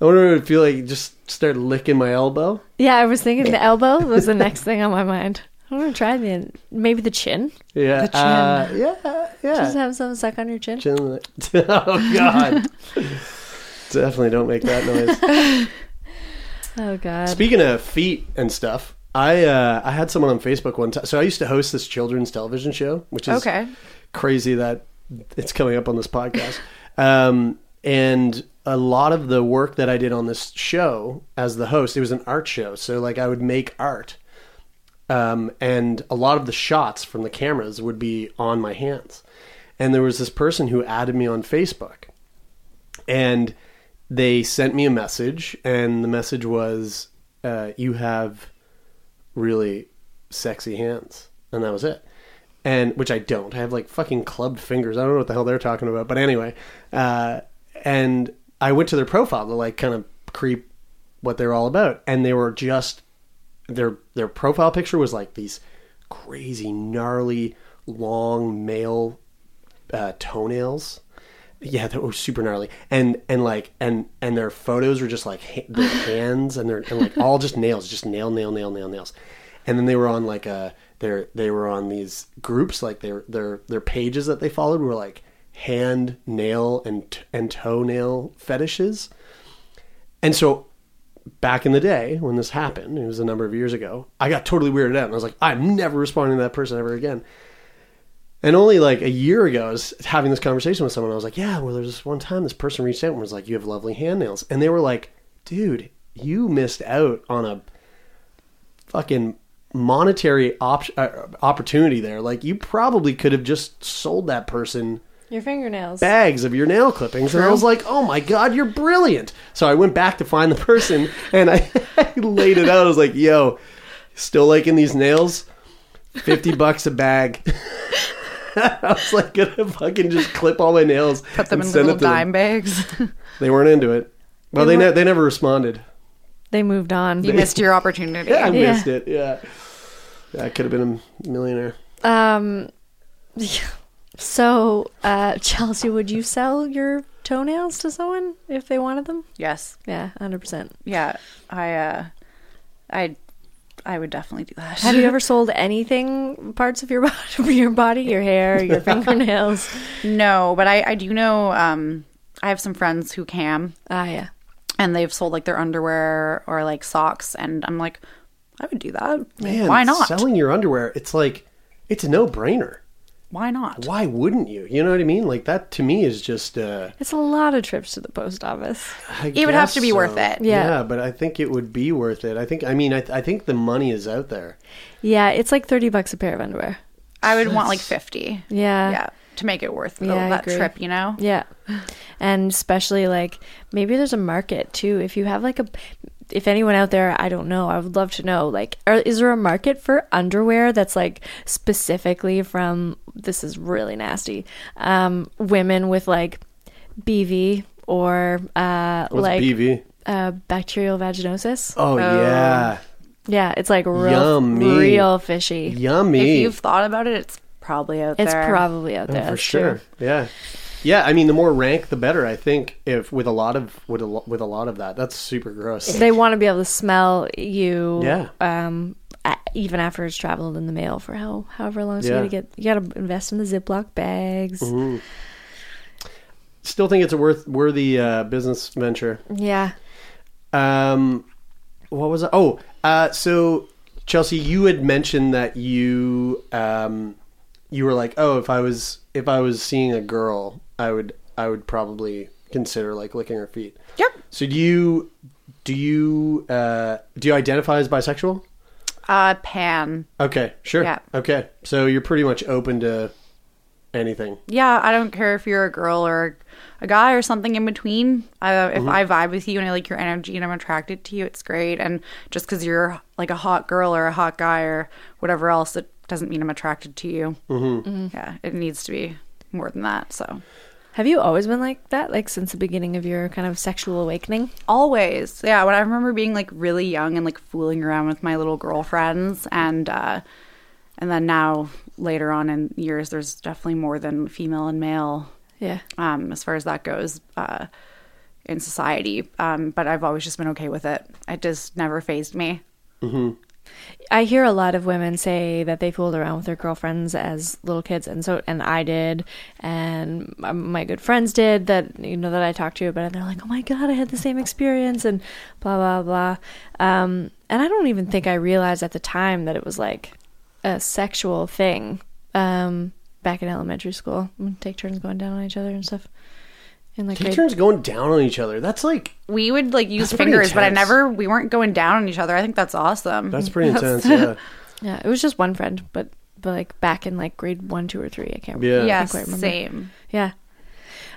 I wonder if it would feel like just start licking my elbow. Yeah, I was thinking the elbow was the next thing on my mind. I'm gonna try the maybe the chin. Yeah, The chin. uh, yeah, yeah. Just have someone suck on your chin. Chin- oh God! Definitely don't make that noise. Oh God. Speaking of feet and stuff, I uh, I had someone on Facebook one time. So I used to host this children's television show, which is Okay. crazy that it's coming up on this podcast. Um, and a lot of the work that I did on this show as the host, it was an art show. So like I would make art. Um, and a lot of the shots from the cameras would be on my hands. And there was this person who added me on Facebook. And they sent me a message, and the message was, uh, You have really sexy hands. And that was it. And which I don't. I have like fucking clubbed fingers. I don't know what the hell they're talking about. But anyway, uh, and I went to their profile to like kind of creep what they're all about. And they were just their their profile picture was like these crazy gnarly long male uh, toenails. Yeah, they were super gnarly, and and like and and their photos were just like ha- their hands and their and like all just nails, just nail, nail, nail, nail, nails, and then they were on like a they're they were on these groups like their their their pages that they followed were like hand, nail, and and toenail fetishes, and so back in the day when this happened, it was a number of years ago, I got totally weirded out and I was like, I'm never responding to that person ever again. And only like a year ago, I was having this conversation with someone. I was like, Yeah, well, there's this one time this person reached out and was like, You have lovely hand nails. And they were like, Dude, you missed out on a fucking monetary op- uh, opportunity there. Like, you probably could have just sold that person Your fingernails. bags of your nail clippings and I was like, "Oh my god, you're brilliant." So I went back to find the person and I, I laid it out. I was like, "Yo, still liking these nails? 50 bucks a bag. I was like gonna fucking just clip all my nails. Put them in send little to them. dime bags. They weren't into it. Well, they, They ne- they never responded. They moved on. you missed your opportunity. Yeah, I Yeah. missed it. Yeah. yeah, I could have been a millionaire. Um, so, uh, Chelsea, would you sell your toenails to someone if they wanted them? Yes. Yeah, hundred percent. Yeah. I uh I I would definitely do that. Have you ever sold anything, parts of your body, your body, your hair, your fingernails? No, but I I do know um I have some friends who cam Ah, yeah. and they've sold like their underwear or like socks and I'm like I would do that. Man, Why not? Selling your underwear, it's like it's a no brainer. Why not? Why wouldn't you? You know what I mean? Like that to me is just uh It's a lot of trips to the post office. I It would have to be so. worth it. Yeah. but I think it would be worth it. I think I mean I, I think the money is out there. Yeah, it's like thirty bucks a pair of underwear. I would want like 50. Yeah. Yeah, to make it worth the, Yeah, that trip, you know? Yeah. And especially like maybe there's a market too. If you have like a if anyone out there, I don't know, I would love to know. Like are, is there a market for underwear that's like specifically from this is really nasty. Um women with like BV or uh What's like BV? uh bacterial vaginosis. Oh, yeah. Yeah, it's like real Yummy. real fishy. Yummy. If you've thought about it, it's probably out It's there. It's probably out Oh, there. for sure. true. Yeah. Yeah, I mean the more rank the better, I think if with a lot of with a lo- with a lot of that. That's super gross. They want to be able to smell you. Yeah. Um, a- even after it's traveled in the mail for how however long. So Yeah. you gotta get you gotta invest in the Ziploc bags. Still think it's a worth worthy uh, business venture. Yeah. Um, what was it? Oh, uh, so Chelsea, you had mentioned that you um, you were like, oh, if I was if I was seeing a girl, I would I would probably consider like licking her feet. Yep. So do you do you uh, do you identify as bisexual? Uh, pan. Okay, sure. Yeah. Okay, so you're pretty much open to anything. Yeah, I don't care if you're a girl or a guy or something in between. Uh, if I vibe with you and I like your energy and I'm attracted to you, it's great. And just because you're like a hot girl or a hot guy or whatever else, it doesn't mean I'm attracted to you. Mm-hmm. Yeah, it needs to be more than that. So Have you always been like that? Like since the beginning of your kind of sexual awakening? always, yeah. When I remember being like really young and like fooling around with my little girlfriends, and uh, and then now later on in years, there's definitely more than female and male Yeah. um, as far as that goes uh, in society. Um, but I've always just been okay with it. It just never phased me. I hear a lot of women say that they fooled around with their girlfriends as little kids, and so and I did, and my- good friends did that you know that I talked to about it. They're like, "Oh my god, I had the same experience," and blah blah blah. Um, and I don't even think I realized at the time that it was like a sexual thing. Um, back in elementary school, take turns going down on each other and stuff. In like Take grade- turns going down on each other. That's like We would like use That's pretty fingers, but I intense. never. We weren't going down on each other. I think that's awesome. that's pretty intense. Yeah. yeah, it was just one friend, but but like back in like grade one, two, or three, I can't. Remember. Yeah. Yes, quite remember. same. Yeah.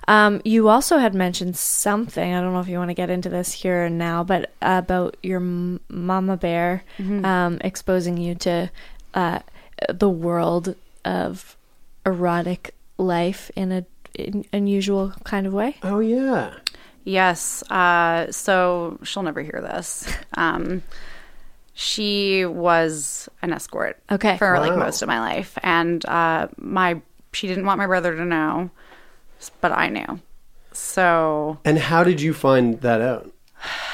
Um, you also had mentioned something. I don't know if you want to get into this here and now, but about your m- mama bear um, exposing you to uh, the world of erotic life in a in unusual kind of way. Oh yeah. Yes. Uh, so she'll never hear this. Um, she was an escort. Okay. For like most of my life, and uh, my she didn't want my brother to know, but I knew. So And how did you find that out?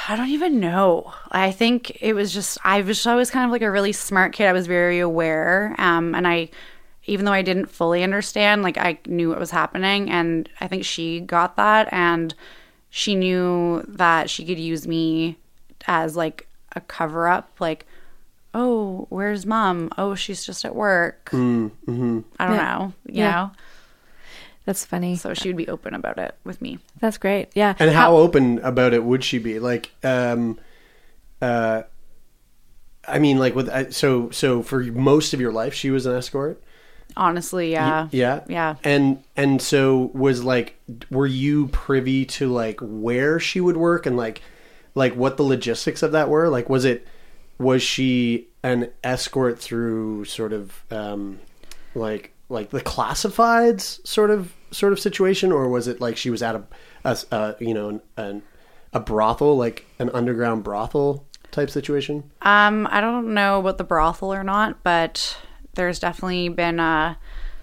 I don't even know. I think it was just I was always kind of like a really smart kid. I was very aware, um, and I, even though I didn't fully understand, like I knew what was happening, and I think she got that, and she knew that she could use me as like a cover up, like. Oh, where's mom? Oh, she's just at work. Mm-hmm. I don't Yeah. know, you Yeah. know. That's funny. So she would be open about it with me. That's great. Yeah. And how open about it would she be? Like, um, uh, I mean, like with uh, so so for most of your life, she was an escort. Honestly, yeah, Yeah, yeah. And and so was like, were you privy to like where she would work and like like what the logistics of that were? Like, was it was she an escort through sort of um, like like the classifieds sort of sort of situation, or was it like she was at a, a, a you know an, a brothel, like an underground brothel type situation? Um, I don't know about the brothel or not, but there's definitely been uh,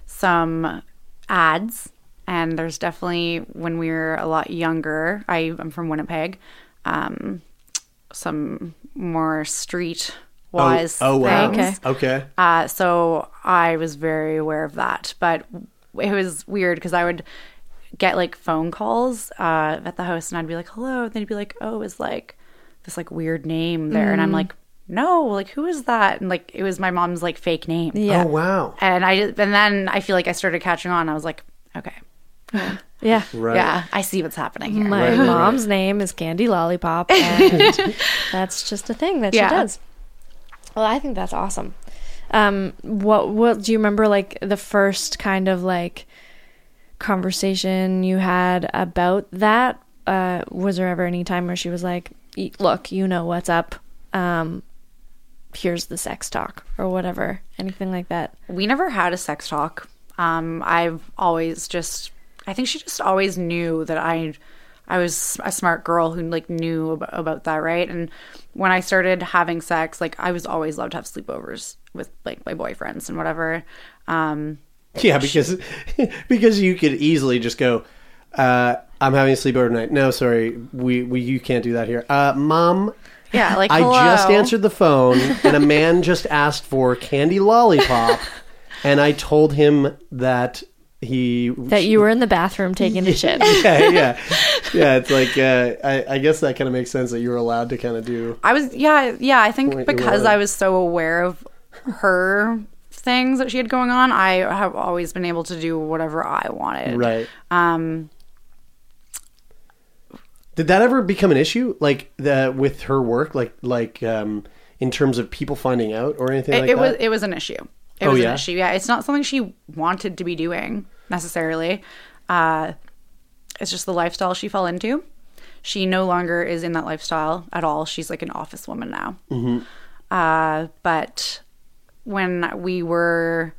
some ads, and there's definitely when we were a lot younger. I, I'm from Winnipeg. Um, some more street wise oh wow, things. okay. Uh, so I was very aware of that, but it was weird because I would get like phone calls uh, at the house, and I'd be like, "Hello," and they'd be like, "Oh, it's like this like weird name there," and I'm like, "No, like who is that?" And like it was my mom's like fake name, Yeah. Oh wow, and I and then I feel like I started catching on. I was like, "Okay, Yeah. right. yeah, I see what's happening here." My Right, right, mom's name is Candy Lollipop, and that's just a thing that Yeah. she does. Well, I think that's awesome. Um, what what do you remember? Like the first kind of like conversation you had about that? Uh, was there ever any time where she was like, "Look, you know what's up. Um, here's the sex talk or whatever." Anything like that? we never had a sex talk. Um, I've always just, I think she just always knew that I, I was a smart girl who like knew about, about that, right? And when I started having sex, like I was always loved to have sleepovers with like my boyfriends and whatever. Um, Yeah, because because you could easily just go. Uh, I'm having a sleepover tonight. No, sorry, we, we you can't do that here. Uh, Mom, yeah, like I hello. just answered the phone, and a man just asked for candy lollipop, and I told him that he That you were in the bathroom taking a shit. yeah yeah yeah. It's like uh, I, I guess that kind of makes sense that you were allowed to kind of do. I was, yeah, yeah. I think because. I was so aware of her things that she had going on, I have always been able to do whatever I wanted. Right. Um, Did that ever become an issue, like the with her work, like like um, in terms of people finding out or anything it, like it that? was it was an issue. It Oh, was yeah? an issue. Yeah, it's not something she wanted to be doing necessarily. Uh, it's just the lifestyle she fell into. She no longer is in that lifestyle at all. She's like an office woman now. Mm-hmm. Uh, but when we were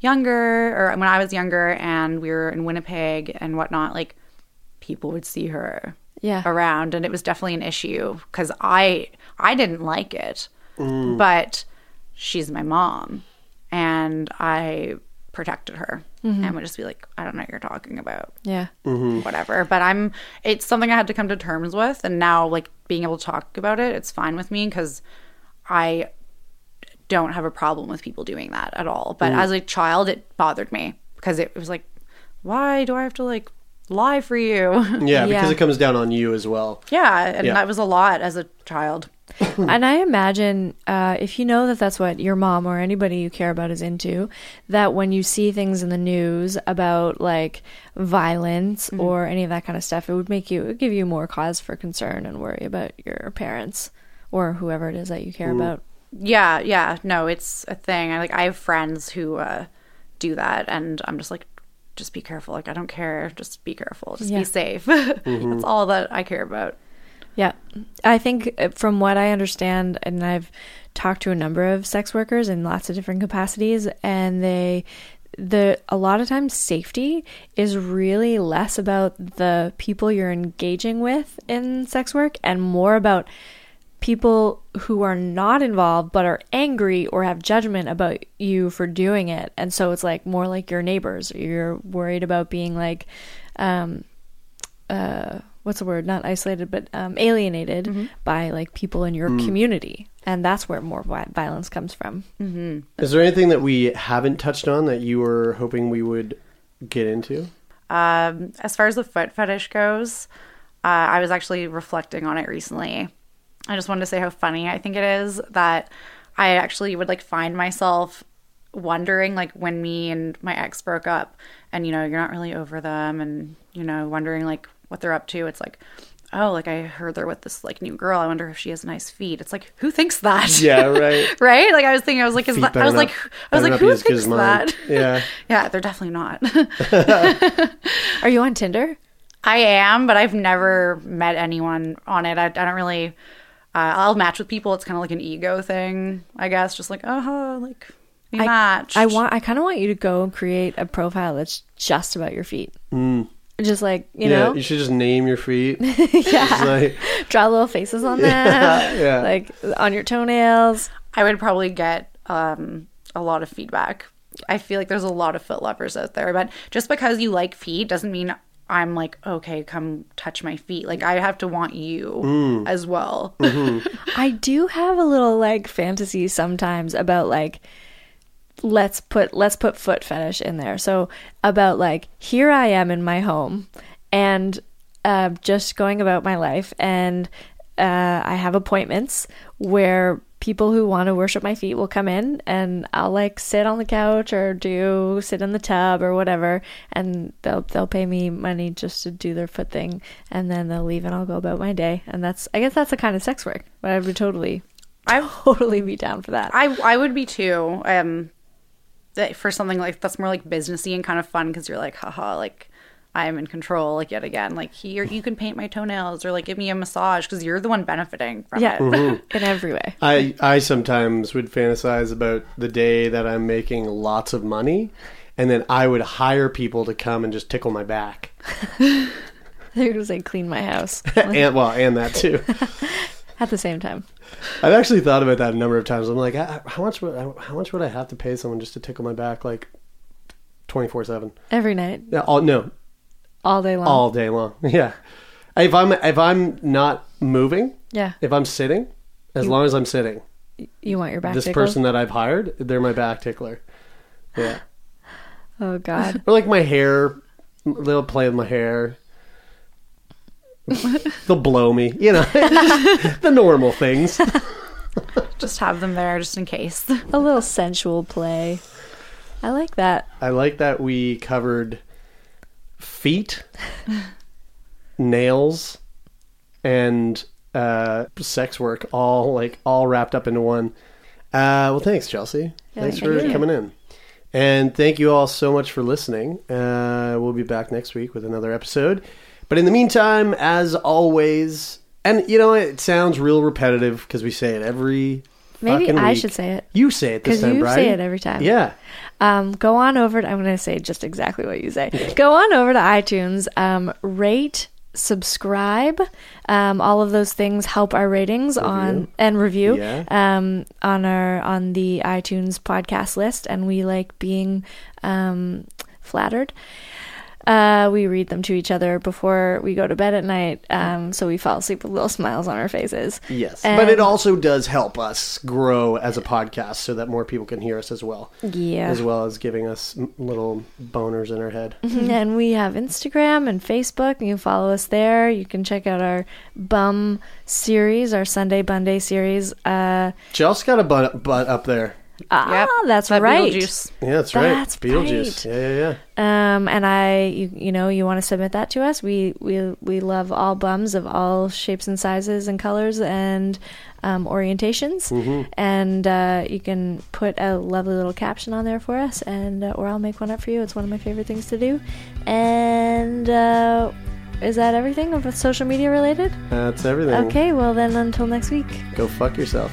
younger, or when I was younger, and we were in Winnipeg and whatnot, like people would see her Yeah. around, and it was definitely an issue because I I didn't like it, mm. but she's my mom, and I protected her mm-hmm. and would just be like, I don't know what you're talking about Yeah. Mm-hmm. whatever. But I'm, it's something I had to come to terms with. And now, like, being able to talk about it, it's fine with me because I don't have a problem with people doing that at all. But mm. as a child, it bothered me because it was like, why do I have to, like, lie for you? yeah, because it comes down on you as well. yeah. And Yeah. that was a lot as a child. and I imagine uh, if you know that that's what your mom or anybody you care about is into, that when you see things in the news about like violence or any of that kind of stuff, it would make you it would give you more cause for concern and worry about your parents or whoever it is that you care about. Yeah. Yeah. No, it's a thing. I like, I have friends who uh, do that. And I'm just like, just be careful. Like, I don't care. Just be careful. Just Yeah. be safe. That's all that I care about. Yeah. I think uh, from what I understand, and I've talked to a number of sex workers in lots of different capacities, and they, the, a lot of times safety is really less about the people you're engaging with in sex work and more about people who are not involved but are angry or have judgment about you for doing it. And so it's like more like your neighbors. You're worried about being like, um, uh, what's the word? Not isolated, but um, alienated by like people in your community, and that's where more violence comes from. Mm-hmm. Is there anything that we haven't touched on that you were hoping we would get into? Um, as far as the foot fetish goes, uh, I was actually reflecting on it recently. I just wanted to say how funny I think it is that I actually would like find myself wondering like when me and my ex broke up and you know you're not really over them and you know wondering like what they're up to it's like oh like i heard they're with this like new girl i wonder if she has nice feet it's like who thinks that Yeah, right. right like i was thinking i was like is Feet that, i was not- like i was like not who be as good thinks that Yeah. yeah they're definitely not Are you on Tinder? I am, but I've never met anyone on it. I, I don't really. Uh, I'll match with people. It's kind of like an ego thing, I guess. Just like, oh, like we I, matched. I want. I kind of want you to go and create a profile that's just about your feet. Just like you Mm. yeah, know, you should just name your feet. yeah. Like, Draw little faces on them, yeah. like on your toenails. I would probably get um, a lot of feedback. I feel like there's a lot of foot lovers out there, but just because you like feet doesn't mean I'm like, okay, come touch my feet. Like I have to want you as well. I do have a little like fantasy sometimes about like let's put let's put foot fetish in there. So about like here I am in my home and uh, just going about my life and uh, I have appointments where people who want to worship my feet will come in and I'll like sit on the couch or do sit in the tub or whatever and they'll they'll pay me money just to do their foot thing and then they'll leave and I'll go about my day and that's I guess that's the kind of sex work but I would totally I totally be down for that. I I would be too. Um, for something like that's more like businessy and kind of fun because you're like, haha, like I am in control. Like yet again, like here you can paint my toenails or like give me a massage because you're the one benefiting from yeah, it. Mm-hmm. in every way. I I sometimes would fantasize about the day that I'm making lots of money, and then I would hire people to come and just tickle my back, They're gonna say clean my house and well, and that too. at the same time. I've actually thought about that a number of times. I'm like, how much would I, how much would I have to pay someone just to tickle my back, like twenty four seven? Every night, Yeah, all no, all day long. all day long. Yeah, if I'm if I'm not moving, yeah, if I'm sitting, as long as I'm sitting, you want your back this tickled? person that I've hired, they're my back tickler. Yeah. Oh God. Or like my hair, they'll play with my hair. they'll blow me, you know, the normal things. Just have them there just in case. a little sensual play. I like that. I like that we covered feet, nails, and uh, sex work all like all wrapped up into one. Uh, well, thanks, Chelsea. thanks thank for you. coming in. And thank you all so much for listening. Uh, we'll be back next week with another episode. But in the meantime, as always, and you know, it sounds real repetitive because we say it every. Maybe I week. should say it. You say it this time, you Brian. say it every time. Yeah. Um, go on over. To, I'm going to say just exactly what you say. go on over to iTunes. Um, rate, subscribe. Um, all of those things help our ratings on and review. Yeah. Um, on our on the iTunes podcast list, and we like being um, flattered. Uh, we read them to each other before we go to bed at night, um, so we fall asleep with little smiles on our faces. Yes, And- but it also does help us grow as a podcast so that more people can hear us as well. Yeah. As well as giving us little boners in our head. And we have Instagram and Facebook. You can follow us there. You can check out our bum series, our Sunday Bunday series. Uh, Chelsea got a butt, butt up there. Ah, Yep, that's that right. Beetlejuice. Yeah, that's, That's right. Beetlejuice. right. Yeah, yeah, yeah. Um, and I, you, you know, you want to submit that to us. We, we, we love all bums of all shapes and sizes and colors and um, orientations. And uh, you can put a lovely little caption on there for us, and uh, or I'll make one up for you. It's one of my favorite things to do. And uh, is that everything of social media related? That's everything. Okay, well then until next week. Go fuck yourself.